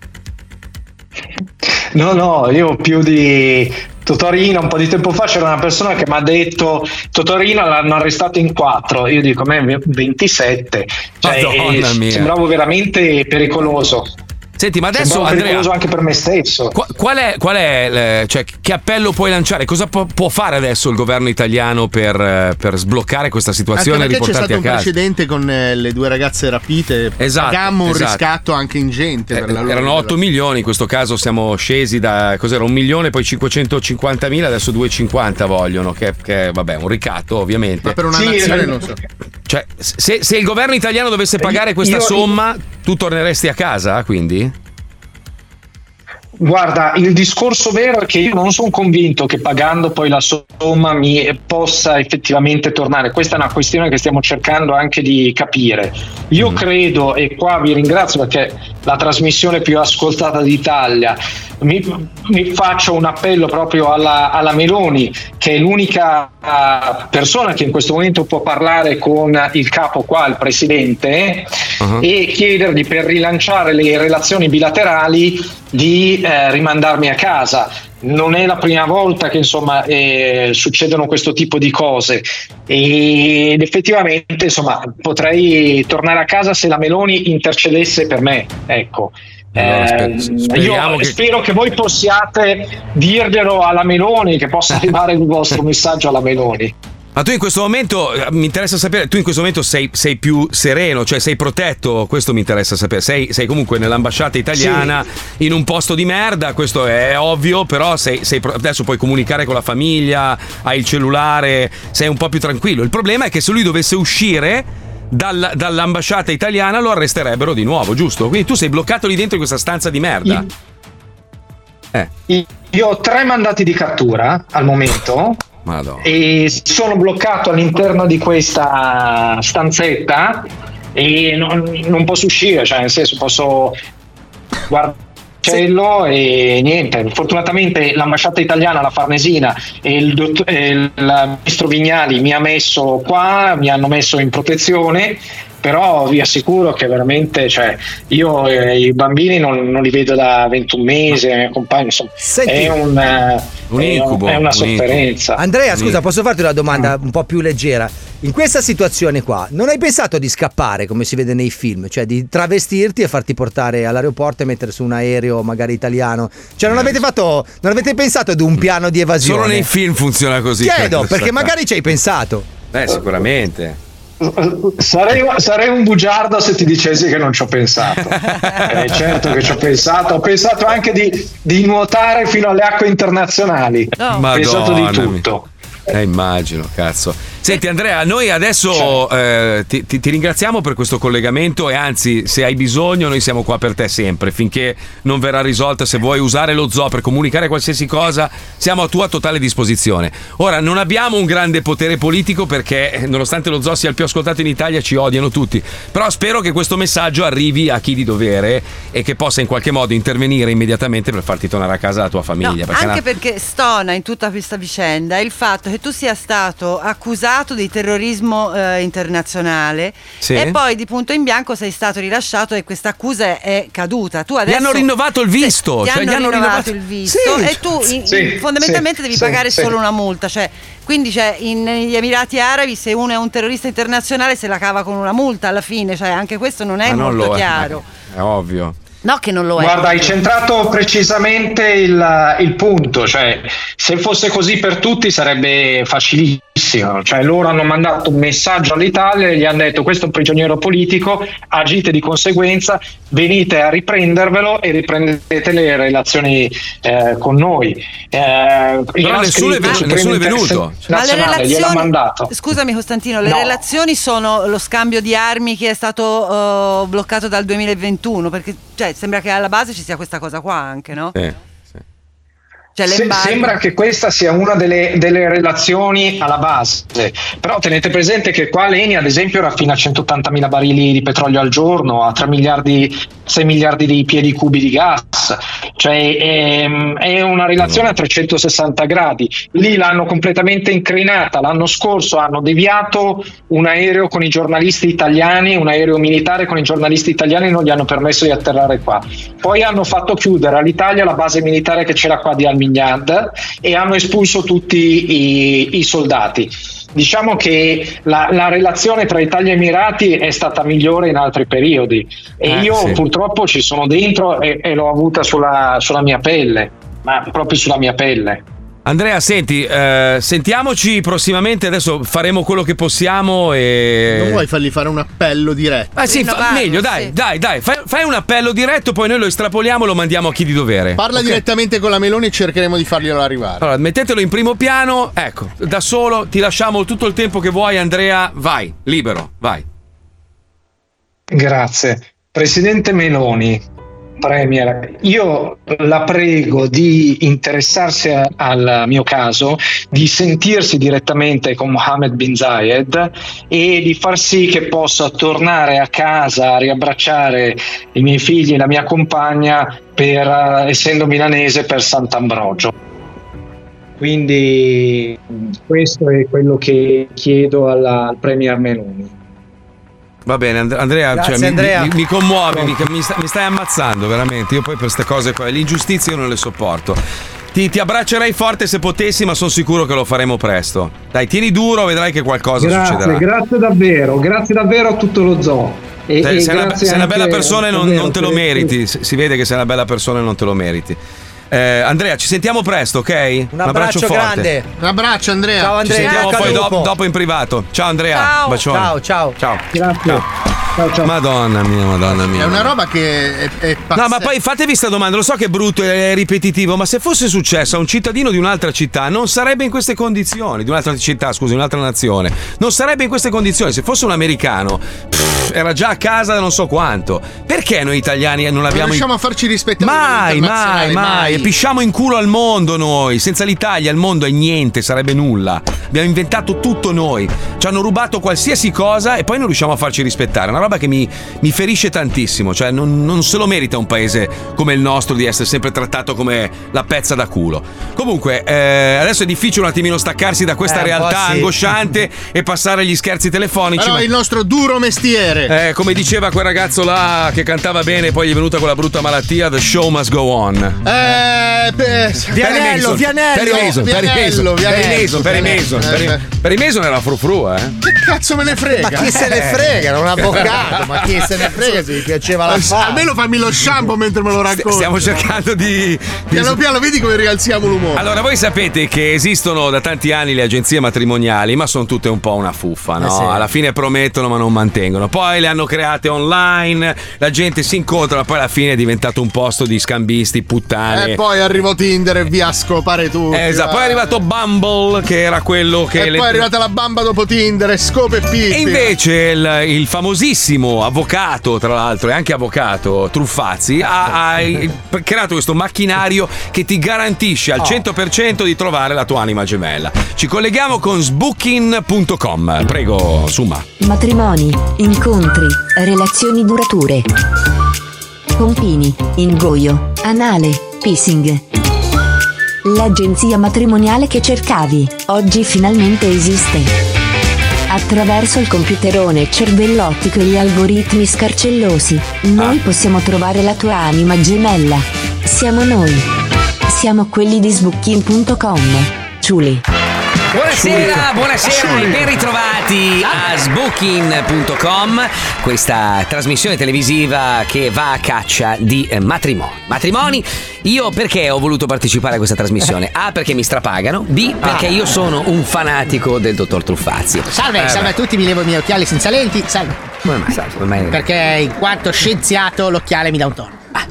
No, no, io più di Totorino, un po' di tempo fa c'era una persona che mi ha detto Totorino l'hanno arrestato in quattro, io dico a me 27, cioè, eh, sembravo veramente pericoloso. Senti, ma adesso Sembravo Andrea, pericoloso anche per me stesso. Qua- Qual è, qual è eh, cioè, che appello puoi lanciare? Cosa può, può fare adesso il governo italiano per, eh, per sbloccare questa situazione e Anche perché c'è stato un casa? precedente con eh, le due ragazze rapite. Esatto, Pagammo un esatto. riscatto anche ingente per la loro Erano 8 milioni, in questo caso siamo scesi da cos'era un milione, poi 550 mila, adesso 250 vogliono, che, che vabbè, un ricatto ovviamente. Ma per una Sì, nazione eh, non so. Cioè, se, se il governo italiano dovesse pagare questa io- somma, tu torneresti a casa, quindi? Guarda, il discorso vero è che io non sono convinto che pagando poi la somma mi possa effettivamente tornare. Questa è una questione che stiamo cercando anche di capire. Io credo, e qua vi ringrazio perché è la trasmissione più ascoltata d'Italia, mi, mi faccio un appello proprio alla, alla Meloni, che è l'unica eh, persona che in questo momento può parlare con il capo qua, il presidente, e chiedergli per rilanciare le relazioni bilaterali di eh, rimandarmi a casa. Non è la prima volta che insomma eh, succedono questo tipo di cose ed effettivamente insomma potrei tornare a casa se la Meloni intercedesse per me. Ecco. Allora, Eh, sper- speriamo io che- spero che voi possiate dirglielo alla Meloni, che possa arrivare il vostro messaggio alla Meloni. Ma tu in questo momento, eh, mi interessa sapere, tu in questo momento sei, sei più sereno, cioè sei protetto, questo mi interessa sapere. Sei, sei comunque nell'ambasciata italiana, in un posto di merda, questo è ovvio, però sei, sei pro- adesso puoi comunicare con la famiglia, hai il cellulare, sei un po' più tranquillo. Il problema è che se lui dovesse uscire dal- dall'ambasciata italiana lo arresterebbero di nuovo, giusto? Quindi tu sei bloccato lì dentro in questa stanza di merda. Eh, Io ho tre mandati di cattura al momento madonna. e sono bloccato all'interno di questa stanzetta e non, non posso uscire, cioè nel senso posso guardare il cielo e niente. Fortunatamente l'ambasciata italiana, la Farnesina e il, dott- e il ministro Vignali mi ha messo qua, mi hanno messo in protezione però vi assicuro che veramente, cioè, io eh, i bambini non, non li vedo da 21 mesi, la mia compagna, insomma, è, un, eh, Un è incubo, è una un sofferenza. Andrea, scusa, posso farti una domanda un po' più leggera? In questa situazione qua, non hai pensato di scappare come si vede nei film? Cioè di travestirti e farti portare all'aeroporto e mettere su un aereo magari italiano? Cioè non avete fatto, non avete pensato ad un piano di evasione? Solo nei film funziona così. Chiedo, perché magari ci hai pensato. Eh, sicuramente. Sarei, sarei un bugiardo se ti dicessi che non ci ho pensato. Eh, certo che ci ho pensato. Ho pensato anche di, di nuotare fino alle acque internazionali. Ho pensato di tutto. Eh, immagino, cazzo. Senti Andrea, noi adesso eh, ti, ti- ti ringraziamo per questo collegamento e anzi, se hai bisogno, noi siamo qua per te sempre, finché non verrà risolta, se vuoi usare lo zoo per comunicare qualsiasi cosa, siamo a tua totale disposizione. Ora, non abbiamo un grande potere politico perché, nonostante lo zoo sia il più ascoltato in Italia, ci odiano tutti, però spero che questo messaggio arrivi a chi di dovere e che possa in qualche modo intervenire immediatamente per farti tornare a casa la tua famiglia. No, perché anche na- perché stona in tutta questa vicenda il fatto che tu sia stato accusato di terrorismo eh, internazionale Sì. e poi di punto in bianco sei stato rilasciato e questa accusa è caduta. Tu Gli adesso, hanno rinnovato il visto, Ti cioè, hanno gli hanno rinnovato rinnovato- il visto Sì. e tu in- Sì, fondamentalmente sì, devi sì, pagare sì. solo una multa. Cioè, quindi cioè, in- negli Emirati Arabi se uno è un terrorista internazionale se la cava con una multa alla fine, cioè, anche questo non è Ma non molto lo è. chiaro. È ovvio. No, che non lo è. Guarda, hai centrato precisamente il, il punto, cioè se fosse così per tutti sarebbe facilissimo, cioè loro hanno mandato un messaggio all'Italia e gli hanno detto questo è un prigioniero politico, agite di conseguenza, venite a riprendervelo e riprendete le relazioni eh, con noi. Eh, Però nessuno è venuto- nessuno è venuto. Ma le relazioni, mandato. scusami Costantino, le No. relazioni sono lo scambio di armi che è stato eh, bloccato dal 2021, perché cioè, sembra che alla base ci sia questa cosa qua anche, no? Cioè, Se- sembra che questa sia una delle, delle relazioni alla base, però tenete presente che qua l'ENI ad esempio raffina 180 mila barili di petrolio al giorno, a 3 miliardi, 6 miliardi di piedi cubi di gas, cioè è, è una relazione a 360 gradi. Lì l'hanno completamente incrinata, l'anno scorso hanno deviato un aereo con i giornalisti italiani, un aereo militare con i giornalisti italiani non gli hanno permesso di atterrare qua. Poi hanno fatto chiudere all'Italia la base militare che c'era qua di Al Mignad e hanno espulso tutti i, i soldati. Diciamo che la, la relazione tra Italia e Emirati è stata migliore in altri periodi e Eh, io sì. purtroppo ci sono dentro e, e l'ho avuta sulla, sulla mia pelle, ma proprio sulla mia pelle. Andrea, senti, eh, sentiamoci prossimamente. Adesso faremo quello che possiamo. E... Non vuoi fargli fare un appello diretto? Ah, sì, fa- meglio, dai, dai, dai. Fai, fai un appello diretto, poi noi lo estrapoliamo e lo mandiamo a chi di dovere. Parla Ok? direttamente con la Meloni e cercheremo di farglielo arrivare. Allora, mettetelo in primo piano. Ecco, da solo ti lasciamo tutto il tempo che vuoi, Andrea. Vai, libero, vai. Grazie. Presidente Meloni, Premier, io la prego di interessarsi a- al mio caso, di sentirsi direttamente con Mohammed bin Zayed e di far sì che possa tornare a casa a riabbracciare i miei figli e la mia compagna per, eh, essendo milanese per Sant'Ambrogio. Quindi questo è quello che chiedo alla- al Premier Meloni. Va bene, And- Andrea, Grazie, cioè, mi- Andrea. Mi, mi commuovi, mi, mi sta- mi stai ammazzando veramente. Io poi per queste cose qua, le ingiustizie io non le sopporto. Ti, ti abbraccerei forte se potessi, ma sono sicuro che lo faremo presto. Dai, tieni duro, vedrai che qualcosa Grazie, succederà. grazie davvero, grazie davvero a tutto lo zoo. E, Sei, e sei una, sei una bella persona e non, non te lo meriti. Si vede che sei una bella persona e non te lo meriti. Eh, Andrea, ci sentiamo presto, ok? Un, abbraccio forte. grande. Un abbraccio, Andrea. Ciao, Ci Andrea. sentiamo Bocca poi dopo, dopo in privato. Ciao Andrea. Ciao. Bacione. Ciao, ciao. Ciao. Grazie. Madonna mia, madonna mia. È una roba che è, è No, ma poi fatevi sta domanda, lo so che è brutto e è ripetitivo, ma se fosse successo a un cittadino di un'altra città, non sarebbe in queste condizioni, di un'altra città, scusi, di un'altra nazione, non sarebbe in queste condizioni. Se fosse un americano, pff, era già a casa da non so quanto. Perché noi italiani non Non abbiamo... riusciamo a farci rispettare. Mai, mai, internazionale, mai. E pisciamo in culo al mondo noi. Senza l'Italia il mondo è niente, sarebbe nulla. Abbiamo inventato tutto noi. Ci hanno rubato qualsiasi cosa e poi non riusciamo a farci rispettare. Una roba che mi, mi ferisce tantissimo. Cioè, non, non se lo merita un paese come il nostro di essere sempre trattato come la pezza da culo. Comunque, eh, adesso è difficile un attimino staccarsi da questa Eh, realtà sì. angosciante e passare agli scherzi telefonici. Però ma- il nostro duro mestiere. eh, come diceva quel ragazzo là che cantava bene, poi gli è venuta quella brutta malattia, the show must go on. Eh, beh, Perry Mason, Perry Mason, Perry Mason, Perry Mason, Perry Mason, Perry- Perry Mason era frufru, eh. Che cazzo me ne frega? Ma chi se ne frega? Era un avvocato, ma chi se ne frega se gli piaceva la fama? Almeno fammi lo shampoo mentre me lo racconti. Stiamo cercando di. Piano piano, vedi come rialziamo l'umore. Allora, voi sapete che esistono da tanti anni le agenzie matrimoniali, ma sono tutte un po' una fuffa, no? Eh sì. Alla fine promettono ma non mantengono. Poi le hanno create online, la gente si incontra, ma poi alla fine è diventato un posto di scambisti, puttane. E poi arrivò Tinder e via a scopare tutti. Eh, esatto. Poi è arrivato Bumble, che era quello che. E le- poi è arrivata la bamba dopo Tinder e scope e pippi. E invece il, il famosissimo avvocato, tra l'altro, e anche avvocato Truffazzi, ha, ha creato questo macchinario che ti garantisce al Oh. 100% di trovare la tua anima gemella. Ci colleghiamo con sbooking.com. Prego, Summa. Matrimoni, incontri, relazioni durature. Confini, ingoio, anale, pissing. L'agenzia matrimoniale che cercavi, oggi finalmente esiste. Attraverso il computerone cervellottico e gli algoritmi scarcellosi, noi possiamo trovare la tua anima gemella. Siamo noi. Siamo quelli di sbooking.com. Ciuli. Buonasera, buonasera e ben ritrovati a sbooking.com, questa trasmissione televisiva che va a caccia di eh, matrimoni. Matrimoni, io perché ho voluto partecipare a questa trasmissione? A perché mi strapagano, B perché io sono un fanatico del dottor Truffazzi. Salve, Eh, salve a tutti, mi levo i miei occhiali senza lenti. Salve. Come mai? Come mai? Perché in quanto scienziato l'occhiale mi dà un tono.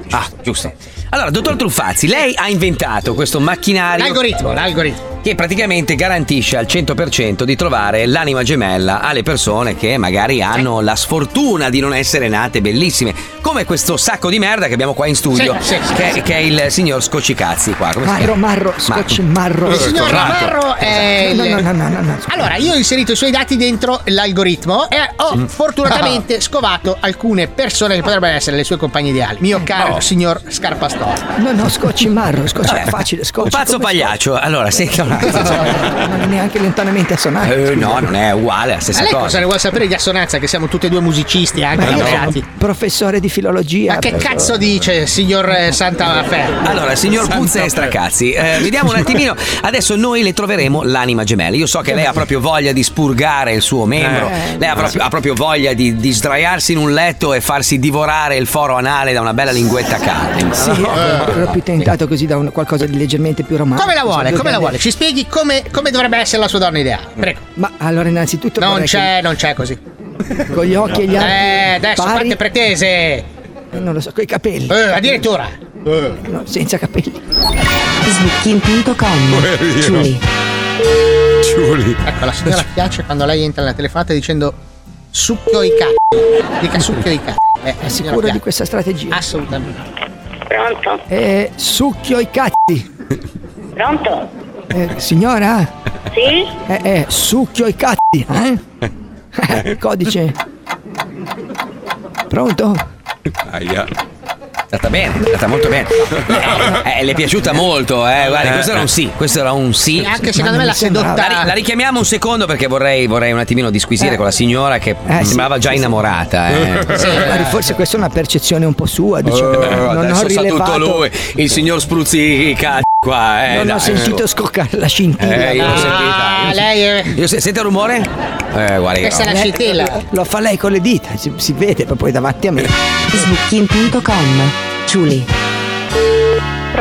Ah, giusto. Allora, dottor Truffazzi, lei ha inventato questo macchinario. L'algoritmo, l'algoritmo. Che praticamente garantisce al 100% di trovare l'anima gemella alle persone che magari hanno la sfortuna di non essere nate bellissime. Come questo sacco di merda che abbiamo qua in studio, Sì, sì, sì, che, sì. che è il signor Scocicazzi qua. Come Marro, marro, scotch marro. Il signor Marro è No, il- no, no, no, no, no. Allora, io ho inserito i suoi dati dentro l'algoritmo e ho Mm. fortunatamente scovato alcune persone che potrebbero essere le sue compagne ideali. Mio caro Oh. signor Scarpastore. No, no, scotch marro, Vabbè, è facile, scotch. Un pazzo pagliaccio. Allora, senta Non è neanche lontanamente assonante. Eh, no, non è uguale, è la Ma stessa lei cosa cosa. ne vuole sapere di assonanza? Che siamo tutti e due musicisti anche Ma io sono laureati. professore di filologia. Ma che per- cazzo dice, signor eh, Santa Fe? Allora, signor Puzza e Stracazzi, eh, vediamo un attimino. Adesso noi le troveremo l'anima gemella. Io so che lei ha proprio voglia di spurgare il suo membro. Eh. lei ha proprio, ha proprio voglia di, di sdraiarsi in un letto e farsi divorare il foro anale da una bella linguetta calda. Sì, ero più tentato così da un- qualcosa di leggermente più romantico. Come la vuole? Come la vuole? Ci spieghi come, come dovrebbe essere la sua donna ideale. Prego. Ma allora innanzitutto Non c'è, non c'è così. che- con gli occhi e gli altri Eh, adesso pari- quante pretese? non lo so, con i capelli. Eh, addirittura. No, senza capelli. Sbooking.com. Ciuli. Ecco, la signora piace quando lei entra nella telefonata dicendo succhio i cazzi. Dica succhio i cazzi. Eh, È sicuro di questa strategia? Assolutamente. Pronto? Eh, succhio i cazzi. Pronto? Eh, signora? Sì? Eh, eh, succhio i cazzi, eh? Eh, Codice. Pronto? Aia. È andata bene, è andata molto bene. Eh, eh, le è piaciuta molto, eh. Guardi, Eh, questo era un sì, questo era un sì. E anche secondo me la sedotta. La, la richiamiamo un secondo perché vorrei, vorrei un attimino disquisire Eh. con la signora che Eh, sì, sembrava già sì, sì. innamorata. Eh. Sì, forse questa è una percezione un po' sua, diciamo. Eh, non ho adesso sa rilevato. tutto lui, il signor Spruzzi cazzo qua, eh. non dai. ho sentito scoccare la scintilla. Eh, io l'ho sentita. Ah, lei è... Io se- sente il rumore? Eh, guardi. Questa è una Eh, scintilla. Lo fa lei con le dita, si, si vede poi davanti a me. Sbooking.com. Ciuli.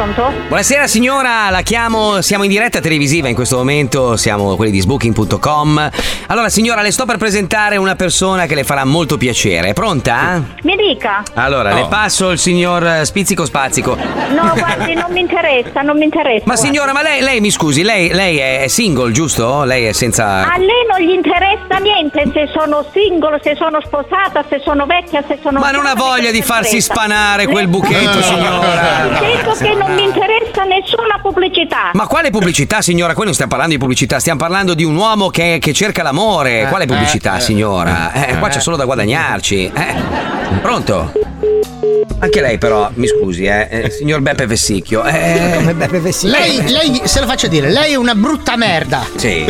Pronto? Buonasera signora, la chiamo, siamo in diretta televisiva in questo momento, siamo quelli di sbooking.com. Allora signora, le sto per presentare una persona che le farà molto piacere. È pronta? Mi dica. Allora, le passo il signor Spizzico Spazzico. No, guardi, non mi interessa, non mi interessa. Ma signora, ma lei, lei mi scusi, lei, lei è single, giusto? Lei è senza... A lei non gli interessa niente se sono single, se sono sposata, se sono vecchia, se sono. Ma non ha voglia di farsi spanare quel buchetto, Eh, signora. Dato che non mi interessa nessuna pubblicità. Ma quale pubblicità, signora? Qui non stiamo parlando di pubblicità, stiamo parlando di un uomo che, che cerca l'amore. Quale pubblicità, eh, eh. signora? Eh, qua c'è solo da guadagnarci. Eh. Pronto? Anche lei, però, mi scusi, eh, eh, signor Beppe Vessicchio. Eh, Come Beppe Vessicchio. Lei, lei, se lo faccio dire, lei è una brutta merda. Sì.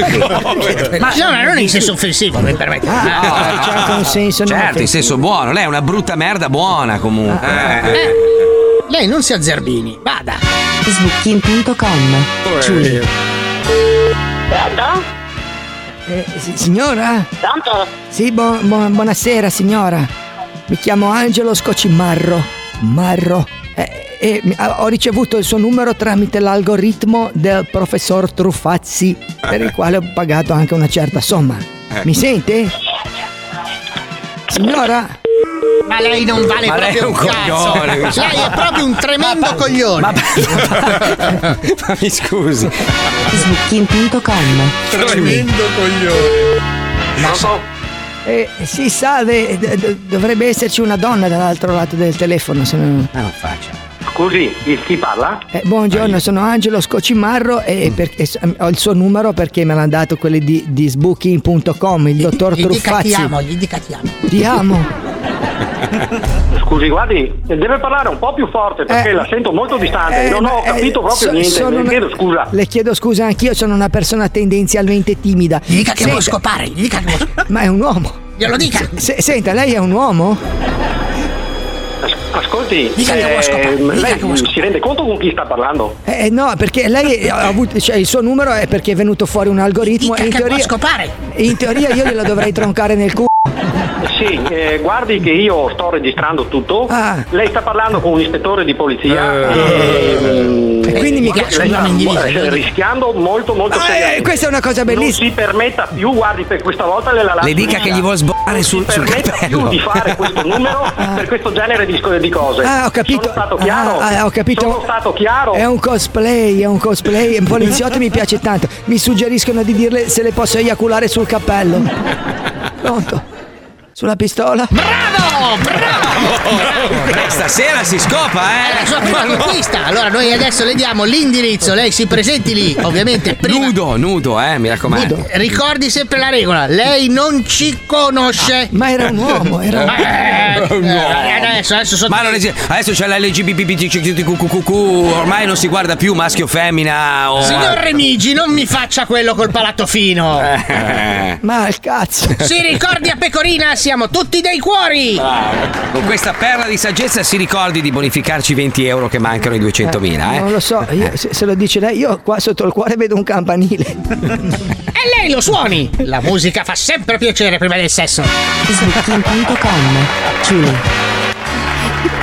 Ma no, non in senso offensivo, mi permette. Ah, c'è anche un senso non Certo, in senso buono. Lei è una brutta merda buona, comunque. Eh. Eh, lei non si azzerbini, vada. Sbooking.com Giulia. Pronto? Eh, si- signora? Pronto? Sì, bu- bu- buonasera signora. Mi chiamo Angelo Scocimarro. Marro. Eh, e mi- ho ricevuto il suo numero tramite l'algoritmo del professor Truffazzi, per il quale ho pagato anche una certa somma. Mi sente? Signora? Ma lei non vale Ma proprio un, un cazzo. coglione. Lei è proprio un tremendo coglione. Ma mi scusi. Sbooking.com Tremendo coglione. Eh, sì, salve, d- d- dovrebbe esserci una donna dall'altro lato del telefono. Sono... Ma non faccia. Scusi, chi parla? Eh, buongiorno, sono Angelo Scocimarro e, per- e s- ho il suo numero perché me l'ha dato quelli di, di sbooking.com, il dottor Gli dica Truffazzi. ti amo, gli dica ti amo. Ti amo. Scusi, guardi, deve parlare un po' più forte perché Eh, la sento molto distante. Eh, non ho eh, capito proprio so- niente. sono Le una- chiedo scusa. Le chiedo scusa, anch'io sono una persona tendenzialmente timida. Gli dica che vuole Senta- scopare, gli dica che vuole scopare. Ma è un uomo. Glielo dica. Se- senta, lei è un uomo? Ascolti, Dica vuole scopare, ehm, lei si rende conto con chi sta parlando? Eh, no, perché lei ha avuto, cioè il suo numero è perché è venuto fuori un algoritmo Dica e in teoria, scopare. in teoria io glielo dovrei troncare nel culo. Sì, eh, guardi che io sto registrando tutto. Ah. Lei sta parlando con un ispettore di polizia. Eh. ehm, E quindi mi lei cazzo sta in divisa, eh, rischiando molto molto Ah, eh, seriamente. questa è una cosa bellissima. Non si permetta più, guardi, per questa volta le la lascio Le dica libera. che gli vuol Non sul, si sul permetta cappello. più di fare questo numero per questo genere di, di cose. Ah, ho capito. Sono stato chiaro. Ah, ah, ho capito. Sono stato chiaro. È un cosplay, è un cosplay. Un poliziotto mi piace tanto. Mi suggeriscono di dirle se le posso eiaculare sul cappello. Pronto? Sulla pistola? Bravo, bravo. Beh, stasera si scopa, È eh. la sua prima Ma no. conquista. Allora noi adesso le diamo l'indirizzo, lei si presenti lì, ovviamente prima. Nudo, nudo, eh, mi raccomando. Nudo. Ricordi sempre la regola, lei non ci conosce. Ma era un uomo, era un Eh, eh, adesso, adesso sotto- Ma non esiste. Adesso c'è l'LGBTQQQ, ormai non si guarda più maschio femmina o. Signor Remigi, non mi faccia quello col palato fino. Eh. Ma il cazzo. Si ricordi a Pecorina, siamo tutti dei cuori. Con questa perla di saggezza si ricordi di bonificarci 20 euro che mancano i 200.000, eh? Non lo so, io- se, se lo dice lei, io qua sotto il cuore vedo un campanile. E lei lo suoni. La musica fa sempre piacere prima del sesso. Sbooking.com Giulia. Eh,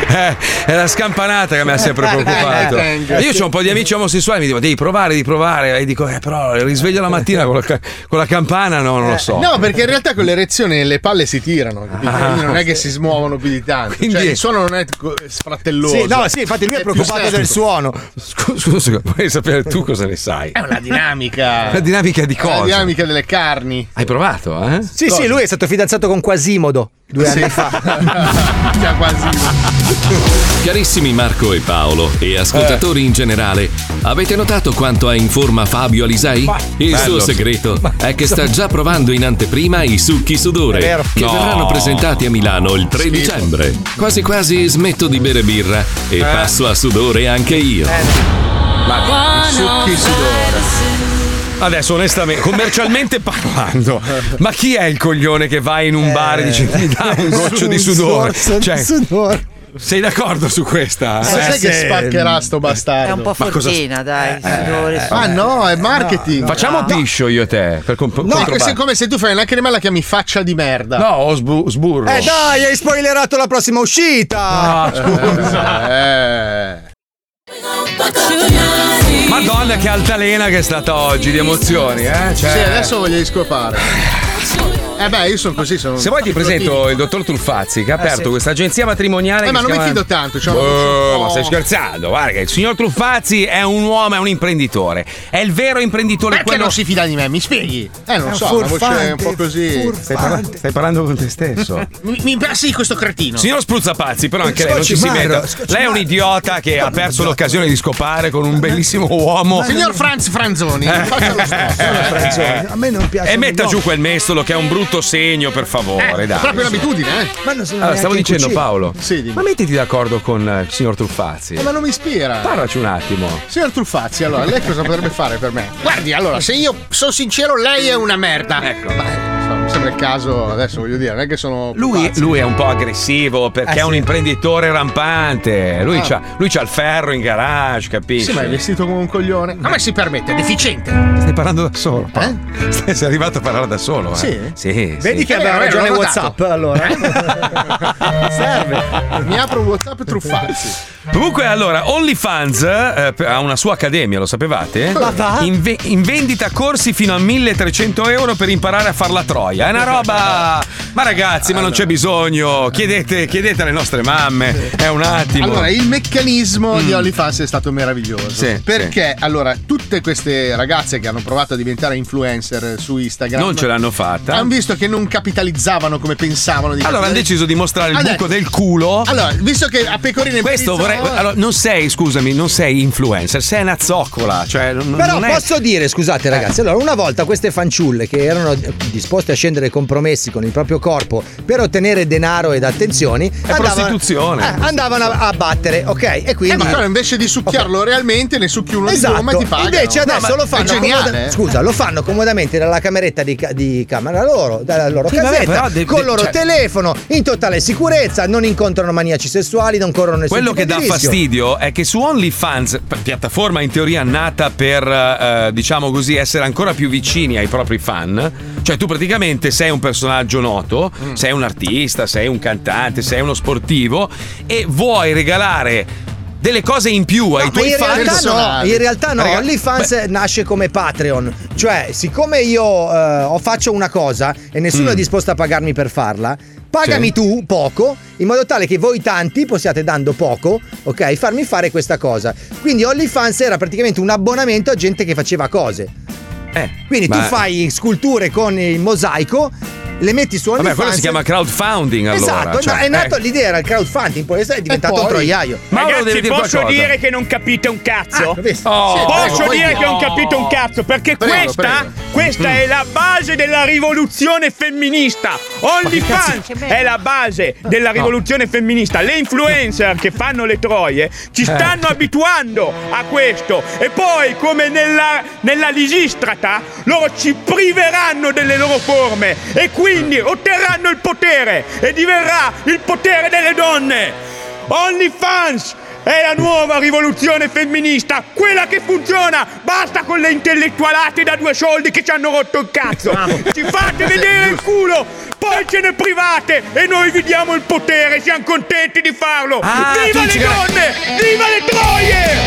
è la scampanata che mi ha sempre preoccupato. Io ho un po' di amici omosessuali, mi dicono devi provare, devi provare. E dico, eh, però risveglio la mattina con la, con la campana, no, non lo so. No, perché in realtà con l'erezione le palle si tirano? Ah. Quindi non è che si smuovono più di tanto. Quindi- Cioè, il suono non è sfrattelloso. Sì, no, sì, infatti lui è più preoccupato del suono. Scusa, scusa, vuoi sapere tu cosa ne sai? È una dinamica. La dinamica di È La cosa? dinamica delle carni. Hai provato, eh? Sì, sì, lui è stato fidanzato con Quasimodo due anni Sì. fa. Già quasi. Carissimi Marco e Paolo e ascoltatori in generale, avete notato quanto è in forma Fabio Alisei? Il bello. suo segreto è che sta già provando in anteprima i succhi sudore, che No. verranno presentati a Milano il 3 dicembre. Quasi quasi smetto di bere birra e passo a sudore anche io. Ma succhi sudore. Adesso, onestamente, commercialmente parlando, ma chi è il coglione che va in un bar e dice mi dà un goccio di sudore? Cioè, sudore. sei d'accordo su questa? Ma sai che spaccherà sto bastardo? È un po' cosa- fortina, dai. sudore, Ah no, è marketing. Facciamo piscio io e te per comp- No, se- come se tu fai una crema e la chiami faccia di merda. No, o sbu- sburro. Eh dai, hai spoilerato la prossima uscita! Ah, scusa. Eh. Madonna che altalena che è stata oggi di emozioni, eh? Cioè... Sì, adesso voglio scopare. Eh beh, io sono così, sono Se vuoi ti presento il dottor Truffazzi che ha aperto sì. questa agenzia matrimoniale. Eh, ma non mi chiama- fido tanto, cioè- Oh, ma stai scherzando? Guarda che il signor Truffazzi è un uomo, è un imprenditore. È il vero imprenditore Perché quello non si fida di me? Mi spieghi? Eh, non È so, una voce un po' così. Stai, parla- stai parlando con te stesso. Mi, mi passi questo cretino. Signor Spruzzapazzi, però anche lei non ci si metta. Lei è un idiota che ha perso l'occasione di scopare con un bellissimo uomo. Signor Franz Franzoni, Eh. faccia lo stesso. A me non piace. E metta giù quel mestolo che è un brutto segno, per favore, È dai. proprio un'abitudine, eh? Ma non sono Allora, stavo dicendo cucina. Paolo, Sì, dimmi. ma mettiti d'accordo con eh, il signor Truffazzi. Eh, ma non mi ispira. Parlaci un attimo. Signor Truffazzi, allora, lei cosa potrebbe fare per me? Guardi, allora, se io sono sincero, lei è una merda. Ecco. mi sembra il caso, adesso voglio dire, non è che sono. Lui, lui è un po' aggressivo perché Eh, è un sì. imprenditore rampante. Lui, Ah. c'ha, lui c'ha il ferro in garage, capisci? Sì, ma è vestito come un coglione. Come si permette? È deficiente. Stai parlando da solo. Paolo. Stai, sei arrivato a parlare da solo. Eh? Sì? Sì. Vedi sì. che aveva Eh, ragione. WhatsApp allora. Serve. Mi apro WhatsApp Truffazzi. Comunque, allora, OnlyFans eh, ha una sua accademia, lo sapevate? In, ve- in vendita corsi fino a 1300 euro per imparare a far la troia. È una roba. Ma ragazzi, ma non c'è bisogno. Chiedete, chiedete alle nostre mamme. È un attimo. Allora, il meccanismo di OnlyFans è stato meraviglioso. Sì, perché, allora, tutte queste ragazze che hanno provato a diventare influencer su Instagram non ce l'hanno fatta. hanno visto che non capitalizzavano come pensavano di Allora hanno deciso di mostrare il buco del culo. Allora, visto che a Pecorino e Questo Pizza- vorrei. Allora, non sei, scusami, non sei influencer, sei una zoccola. Cioè, non, Però non è- posso dire, scusate ragazzi, allora una volta queste fanciulle che erano disposte a scendere compromessi con il proprio corpo per ottenere denaro ed attenzioni, prostituzione. eh, andavano a, a battere, ok? E quindi... Eh, ma però invece di succhiarlo realmente ne succhi uno Esatto, di gomma e ti pagano. invece adesso No, lo fanno È comoda- eh. Scusa, lo fanno comodamente dalla cameretta di, ca- di camera loro, dalla loro Sì, vabbè, casetta, però de- con il loro cioè- telefono, in totale sicurezza, non incontrano maniaci sessuali, non corrono nessun Quello tipo che di dà rischio. fastidio è che su OnlyFans, piattaforma in teoria nata per, eh, diciamo così, essere ancora più vicini ai propri fan, cioè tu praticamente sei un personaggio noto, Mm. sei un artista, sei un cantante, sei uno sportivo e vuoi regalare delle cose in più ai Ma tuoi in fan. realtà no, in realtà no, Raga- OnlyFans nasce come Patreon, cioè siccome io eh, faccio una cosa e nessuno Mm. è disposto a pagarmi per farla, pagami Sì. tu poco, in modo tale che voi tanti possiate dando poco, ok, farmi fare questa cosa. Quindi OnlyFans era praticamente un abbonamento a gente che faceva cose. Quindi tu ma- fai sculture con il mosaico, le metti su Vabbè, OnlyFans. quello si chiama crowdfunding allora. Esatto, cioè, no, è nato eh. l'idea, era il crowdfunding, poi è diventato poi? un troiaio. Mauro Ragazzi, dire posso qualcosa. dire che non capite un cazzo? Ah? Oh. Sì, Posso prego, dire che non capite un cazzo? Perché Prego, questa, prego. questa Mm. è la base della rivoluzione femminista. OnlyFans è la base della rivoluzione femminista. Le influencer che fanno le troie ci stanno abituando a questo. E poi, come nella, nella lisistrata, loro ci priveranno delle loro forme e quindi otterranno il potere e diverrà il potere delle donne. OnlyFans è la nuova rivoluzione femminista, quella che funziona. Basta con le intellettualate da due soldi che ci hanno rotto il cazzo. Ci fate vedere il culo, poi ce ne private e noi vi diamo il potere, siamo contenti di farlo. Ah, viva le donne, viva le troie!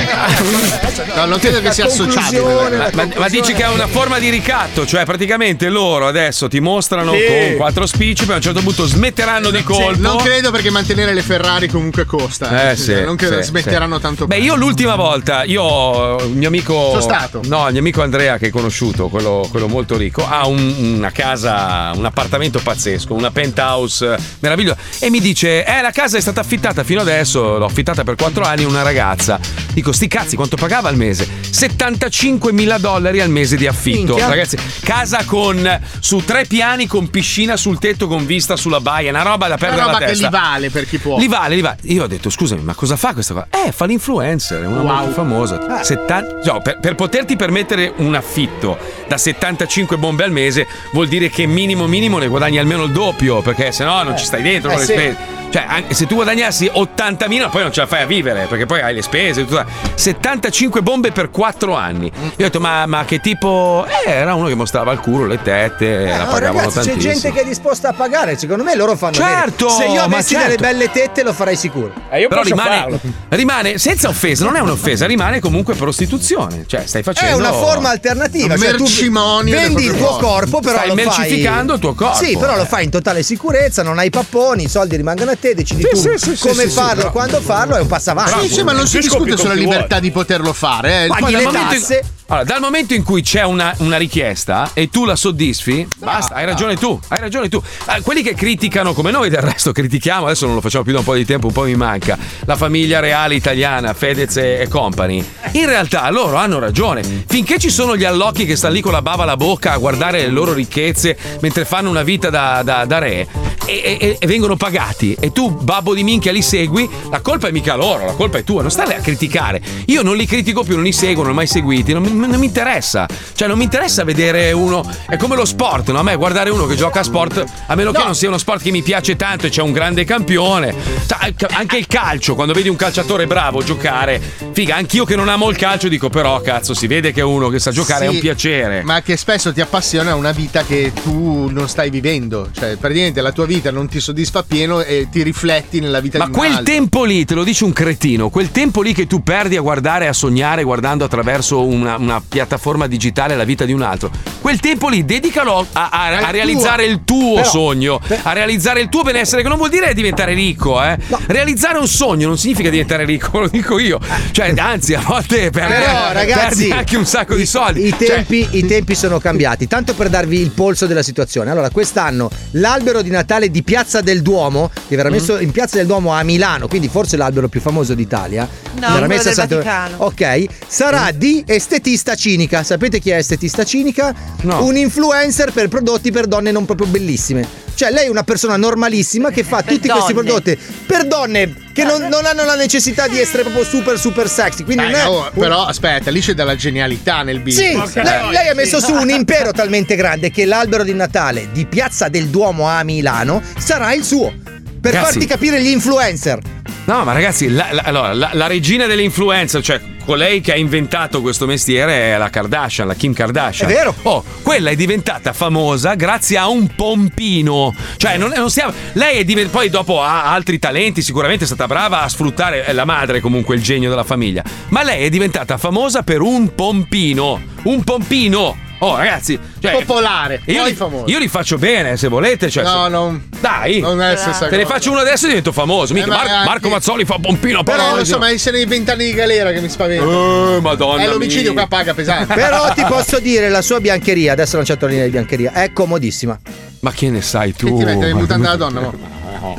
No, non credo che sia associabile. Ma, ma- dici che è una forma di ricatto, cioè praticamente loro adesso ti mostrano Sì. con quattro spicci, poi a un certo punto smetteranno di colpo. Sì, non credo perché mantenere le Ferrari comunque costa. Eh sì, non credo sì, smetteranno sì. tanto Beh, io l'ultima volta, io il mio amico. Sono stato. No, il mio amico Andrea, che hai conosciuto, quello, quello molto ricco, ha un- una casa, un appartamento pazzesco, una penthouse eh, meravigliosa. E mi dice: Eh, la casa è stata affittata fino adesso, l'ho affittata per quattro anni, una ragazza. Dico, sti cazzi, quanto pagava al mese? 75 mila dollari al mese di affitto. Minchia. Ragazzi, casa con su tre piani con piscina sul tetto con vista sulla baia, una roba da Una perdere roba la che li vale per chi può. Li vale, li vale. Io ho detto, scusami, ma cosa fa questa cosa? Eh, fa l'influencer, è una Wow. molto famosa. Settan- no, per, per poterti permettere un affitto da 75 bombe al mese, vuol dire che minimo minimo ne guadagni almeno il doppio, perché se no non ci stai dentro Eh, con le sì. spese. Cioè, anche se tu guadagnassi 80.000, poi non ce la fai a vivere, perché poi hai le spese. Tutto. 75 bombe per quattro anni. Io ho detto, ma, ma che tipo. Eh, era uno che mostrava il culo, le tette, la Eh, No, pagavano ragazzi, c'è tantissimo. gente che è disposta a pagare. Secondo me loro fanno Certo, bene. Se io avessi certo. delle belle tette, lo farei sicuro. Però rimane, rimane senza offesa, non è un'offesa, rimane comunque prostituzione. Cioè, stai È facendo. una forma alternativa. Cioè, tu mercimonio vendi il tuo corpo. però Stai lo fai- mercificando il tuo corpo. Sì, però lo fai in totale sicurezza, non hai papponi, i soldi rimangono a te, decidi tu sì, sì, sì, come sì, sì, farlo, però- quando farlo, è un passo avanti. Sì, sì, ma non si discute sulla libertà di poterlo fare. Eh. Dal le momento in- tasse- allora, dal momento in cui c'è una, una richiesta e tu la soddisfi, basta, hai ragione tu, hai ragione tu. Eh, quelli che criticano, come noi del resto critichiamo, adesso non lo facciamo più da un po' di tempo, un po' mi manca, la famiglia reale italiana, Fedez e, e company, in realtà loro hanno ragione. Finché ci sono gli allocchi che stanno lì con la bava alla bocca a guardare le loro ricchezze mentre fanno una vita da, da- da re e, e- e vengono pagati e tu, babbo di minchia, li segui, la colpa è mica loro, la colpa è tua, non stare a criticare. Io non li critico più, non li seguo, non li ho mai seguiti, non mi, non mi interessa. Cioè, non mi interessa vedere uno. È come lo sport, no? A me guardare uno che gioca a sport, a meno che non sia uno sport che mi piace tanto e c'è un grande campione. Cioè, anche il calcio, quando vedi un calciatore bravo giocare, figa, anch'io che non amo il calcio dico, però, cazzo, si vede che è uno che sa giocare, è Sì, un piacere. Ma che spesso ti appassiona una vita che tu non stai vivendo. Cioè, praticamente la tua vita non ti soddisfa pieno e ti rifletti nella vita Ma di un quel altro. tempo lì, te lo dice un cretino, quel tempo lì che tu perdi a guardare, a sognare guardando attraverso una, una piattaforma digitale la vita di un altro, quel tempo lì dedicalo a, a- a Al realizzare tuo. il tuo Però- sogno, a realizzare il tuo benessere, che non vuol dire diventare ricco, eh. Realizzare un sogno non significa diventare ricco, lo dico io. Cioè, anzi, a volte perdi, Però, ragazzi, perdi anche un sacco di soldi. I Cioè, tempi, I tempi sono cambiati. Tanto per darvi il polso della situazione. Allora, quest'anno l'albero di Natale di Piazza del Duomo, che verrà Mm. messo in Piazza del Duomo a Milano, quindi forse l'albero più famoso d'Italia. No, verrà quello messo del Santo- Vaticano. Ok, sarà di estetista cinica. Sapete chi è estetista cinica? Un influencer per prodotti per donne non proprio bellissime. Cioè, lei è una persona normalissima che fa tutti questi donne. prodotti per donne che non, non hanno la necessità di essere proprio super super sexy. Quindi Beh, non è oh, un- però aspetta, lì c'è della genialità nel sì, business. lei, lei ha messo su un impero talmente grande che l'albero di Natale di Piazza del Duomo a Milano sarà il suo. Per Ragazzi. farti capire gli influencer. No, ma ragazzi, la, la- allora, la- la regina delle influencer, cioè colei che ha inventato questo mestiere è la Kardashian, la Kim Kardashian. È vero. Oh, quella è diventata famosa grazie a un pompino. Cioè, non, non stiamo. Lei è diventata. Poi dopo ha altri talenti, sicuramente è stata brava a sfruttare. È la madre, comunque, il genio della famiglia. Ma lei è diventata famosa per un pompino. Un pompino. Oh, ragazzi, cioè, Popolare, Io poi li, famoso. io li faccio bene, se volete. Cioè, No, se- non- Dai, non è la stessa te ne faccio uno adesso e divento famoso. Mica Eh, ma Mar- anche- Marco Mazzoli fa pompino. Però parole, non so, ma se nei vent'anni di galera che mi spaventa. Eh, madonna È l'omicidio mia. qua paga pesante. Però ti posso dire, la sua biancheria, adesso non c'è linea di biancheria, è comodissima. Ma che ne sai tu? Che ti metti in Ma- mutanda la donna, mo?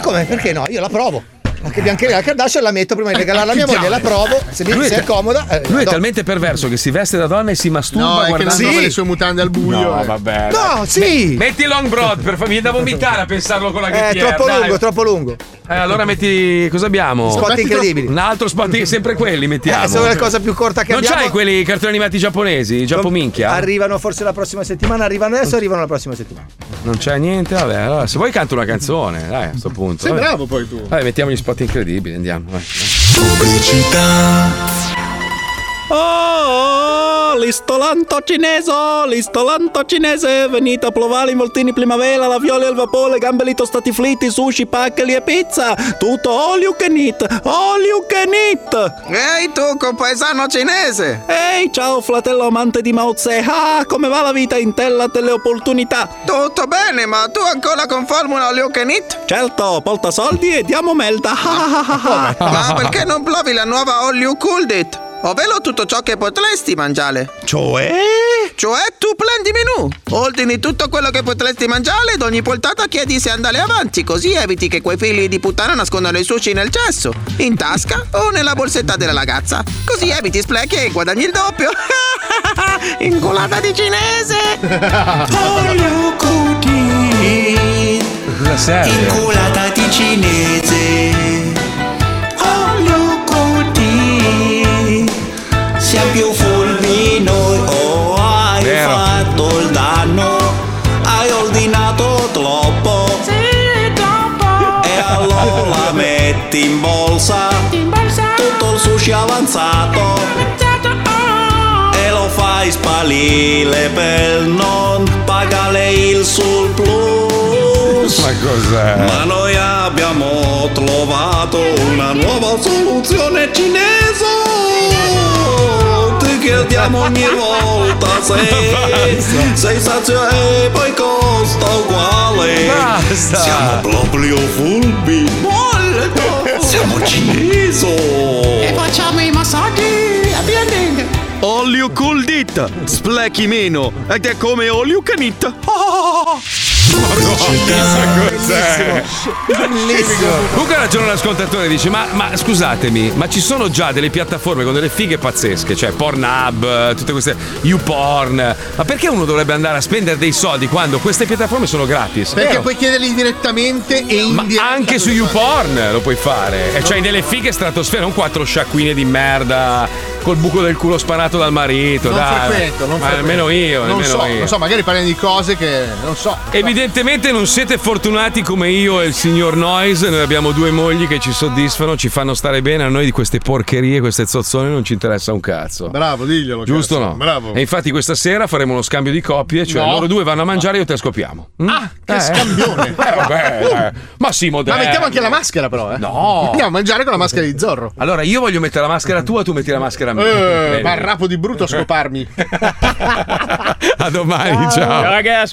Come? Perché no? Io la provo. Anche biancheria la Kardashian la metto prima di regalarla a mia moglie, la provo, se mi Lui è se è comoda. eh, Lui è do- talmente perverso che si veste da donna e si masturba No, non guardando trova le sue mutande al buio. No, eh. vabbè. No, sì! Me- metti long broad per farmi da vomitare a pensarlo con la È ghettiera. troppo dai. lungo, troppo lungo. Eh, allora metti. Cosa abbiamo? Spot Metti incredibili. Un altro spot, sempre quelli mettiamo. Eh, sono la cosa più corta che non abbiamo. c'hai quelli cartoni animati giapponesi? Giappo minchia? Arrivano forse la prossima settimana, arrivano adesso, arrivano la prossima settimana. Non c'è niente? Vabbè, allora se vuoi canto una canzone, dai, a sto punto. Sei vabbè. bravo poi tu. Vabbè, mettiamo gli spot incredibili, andiamo. vai. Oh, l'istolanto cinese, l'istolanto cinese, venite a provare i voltini primavera, la viola e il vapore, gamberi tostati fritti, sushi, paccheri e pizza, tutto all you can eat, all you can eat. Ehi tu, compaesano cinese! Ehi, ciao fratello amante di Mao Tse, ah, come va la vita in terra delle opportunità? Tutto bene, ma tu ancora con formula all you can eat? Certo, porta soldi e diamo merda, ah, ah, ah, ah. Ma perché non provi la nuova all you cooled it? Ovvero tutto ciò che potresti mangiare. Cioè? Cioè tu prendi menù, ordini tutto quello che potresti mangiare ed ogni portata chiedi se andare avanti, così eviti che quei figli di puttana nascondano i sushi nel cesso, in tasca o nella borsetta della ragazza. Così eviti sprechi e guadagni il doppio. Inculata di cinese! Cosa serve? Inculata di cinese. Siamo più furbi noi. Oh, hai Vero. fatto il danno, hai ordinato troppo. E allora metti in bolsa tutto il sushi avanzato. fai spalire per non pagare il surplus. Ma cos'è? Ma noi abbiamo trovato una nuova soluzione cinese. Ti chiediamo ogni volta se sei sazio e poi costa uguale. Basta. Siamo proprio fulbi. Siamo cinesi. E facciamo i massaggi a blending. Olio cool dit, sprechi meno ed è come olio canit. Bellissimo. Comunque ha ragione l'ascoltatore, dice: ma, ma scusatemi, ma ci sono già delle piattaforme con delle fighe pazzesche, cioè Pornhub, tutte queste YouPorn. Ma perché uno dovrebbe andare a spendere dei soldi quando queste piattaforme sono gratis? Perché Vero? puoi chiederli direttamente e in Ma anche su YouPorn lo puoi fare. E c'hai delle fighe stratosfere, non quattro sciacquine di merda col buco del culo sparato dal marito. Non dai. frequento, non Ma frequento. Nemmeno io, non so, io. non so, magari parliamo di cose che non so. Evidentemente non siete fortunati come io e il signor Noise. Noi abbiamo due mogli che ci soddisfano, ci fanno stare bene. A noi di queste porcherie, queste zozzone non ci interessa un cazzo. Bravo, diglielo. Giusto cazzo. no? Bravo. E infatti questa sera faremo uno scambio di coppie, cioè No. loro due vanno a mangiare e io te scopiamo. Mm? Ah, che Eh. scambione. Eh, vabbè, eh. Ma sì, Ma moderno. mettiamo anche la maschera, però, eh. No. Andiamo a mangiare con la maschera di Zorro. Allora io voglio mettere la maschera tua, tu metti la maschera mia. Eh, Bene. barrapo di brutto a scoparmi. A domani, ciao. Ragazzi.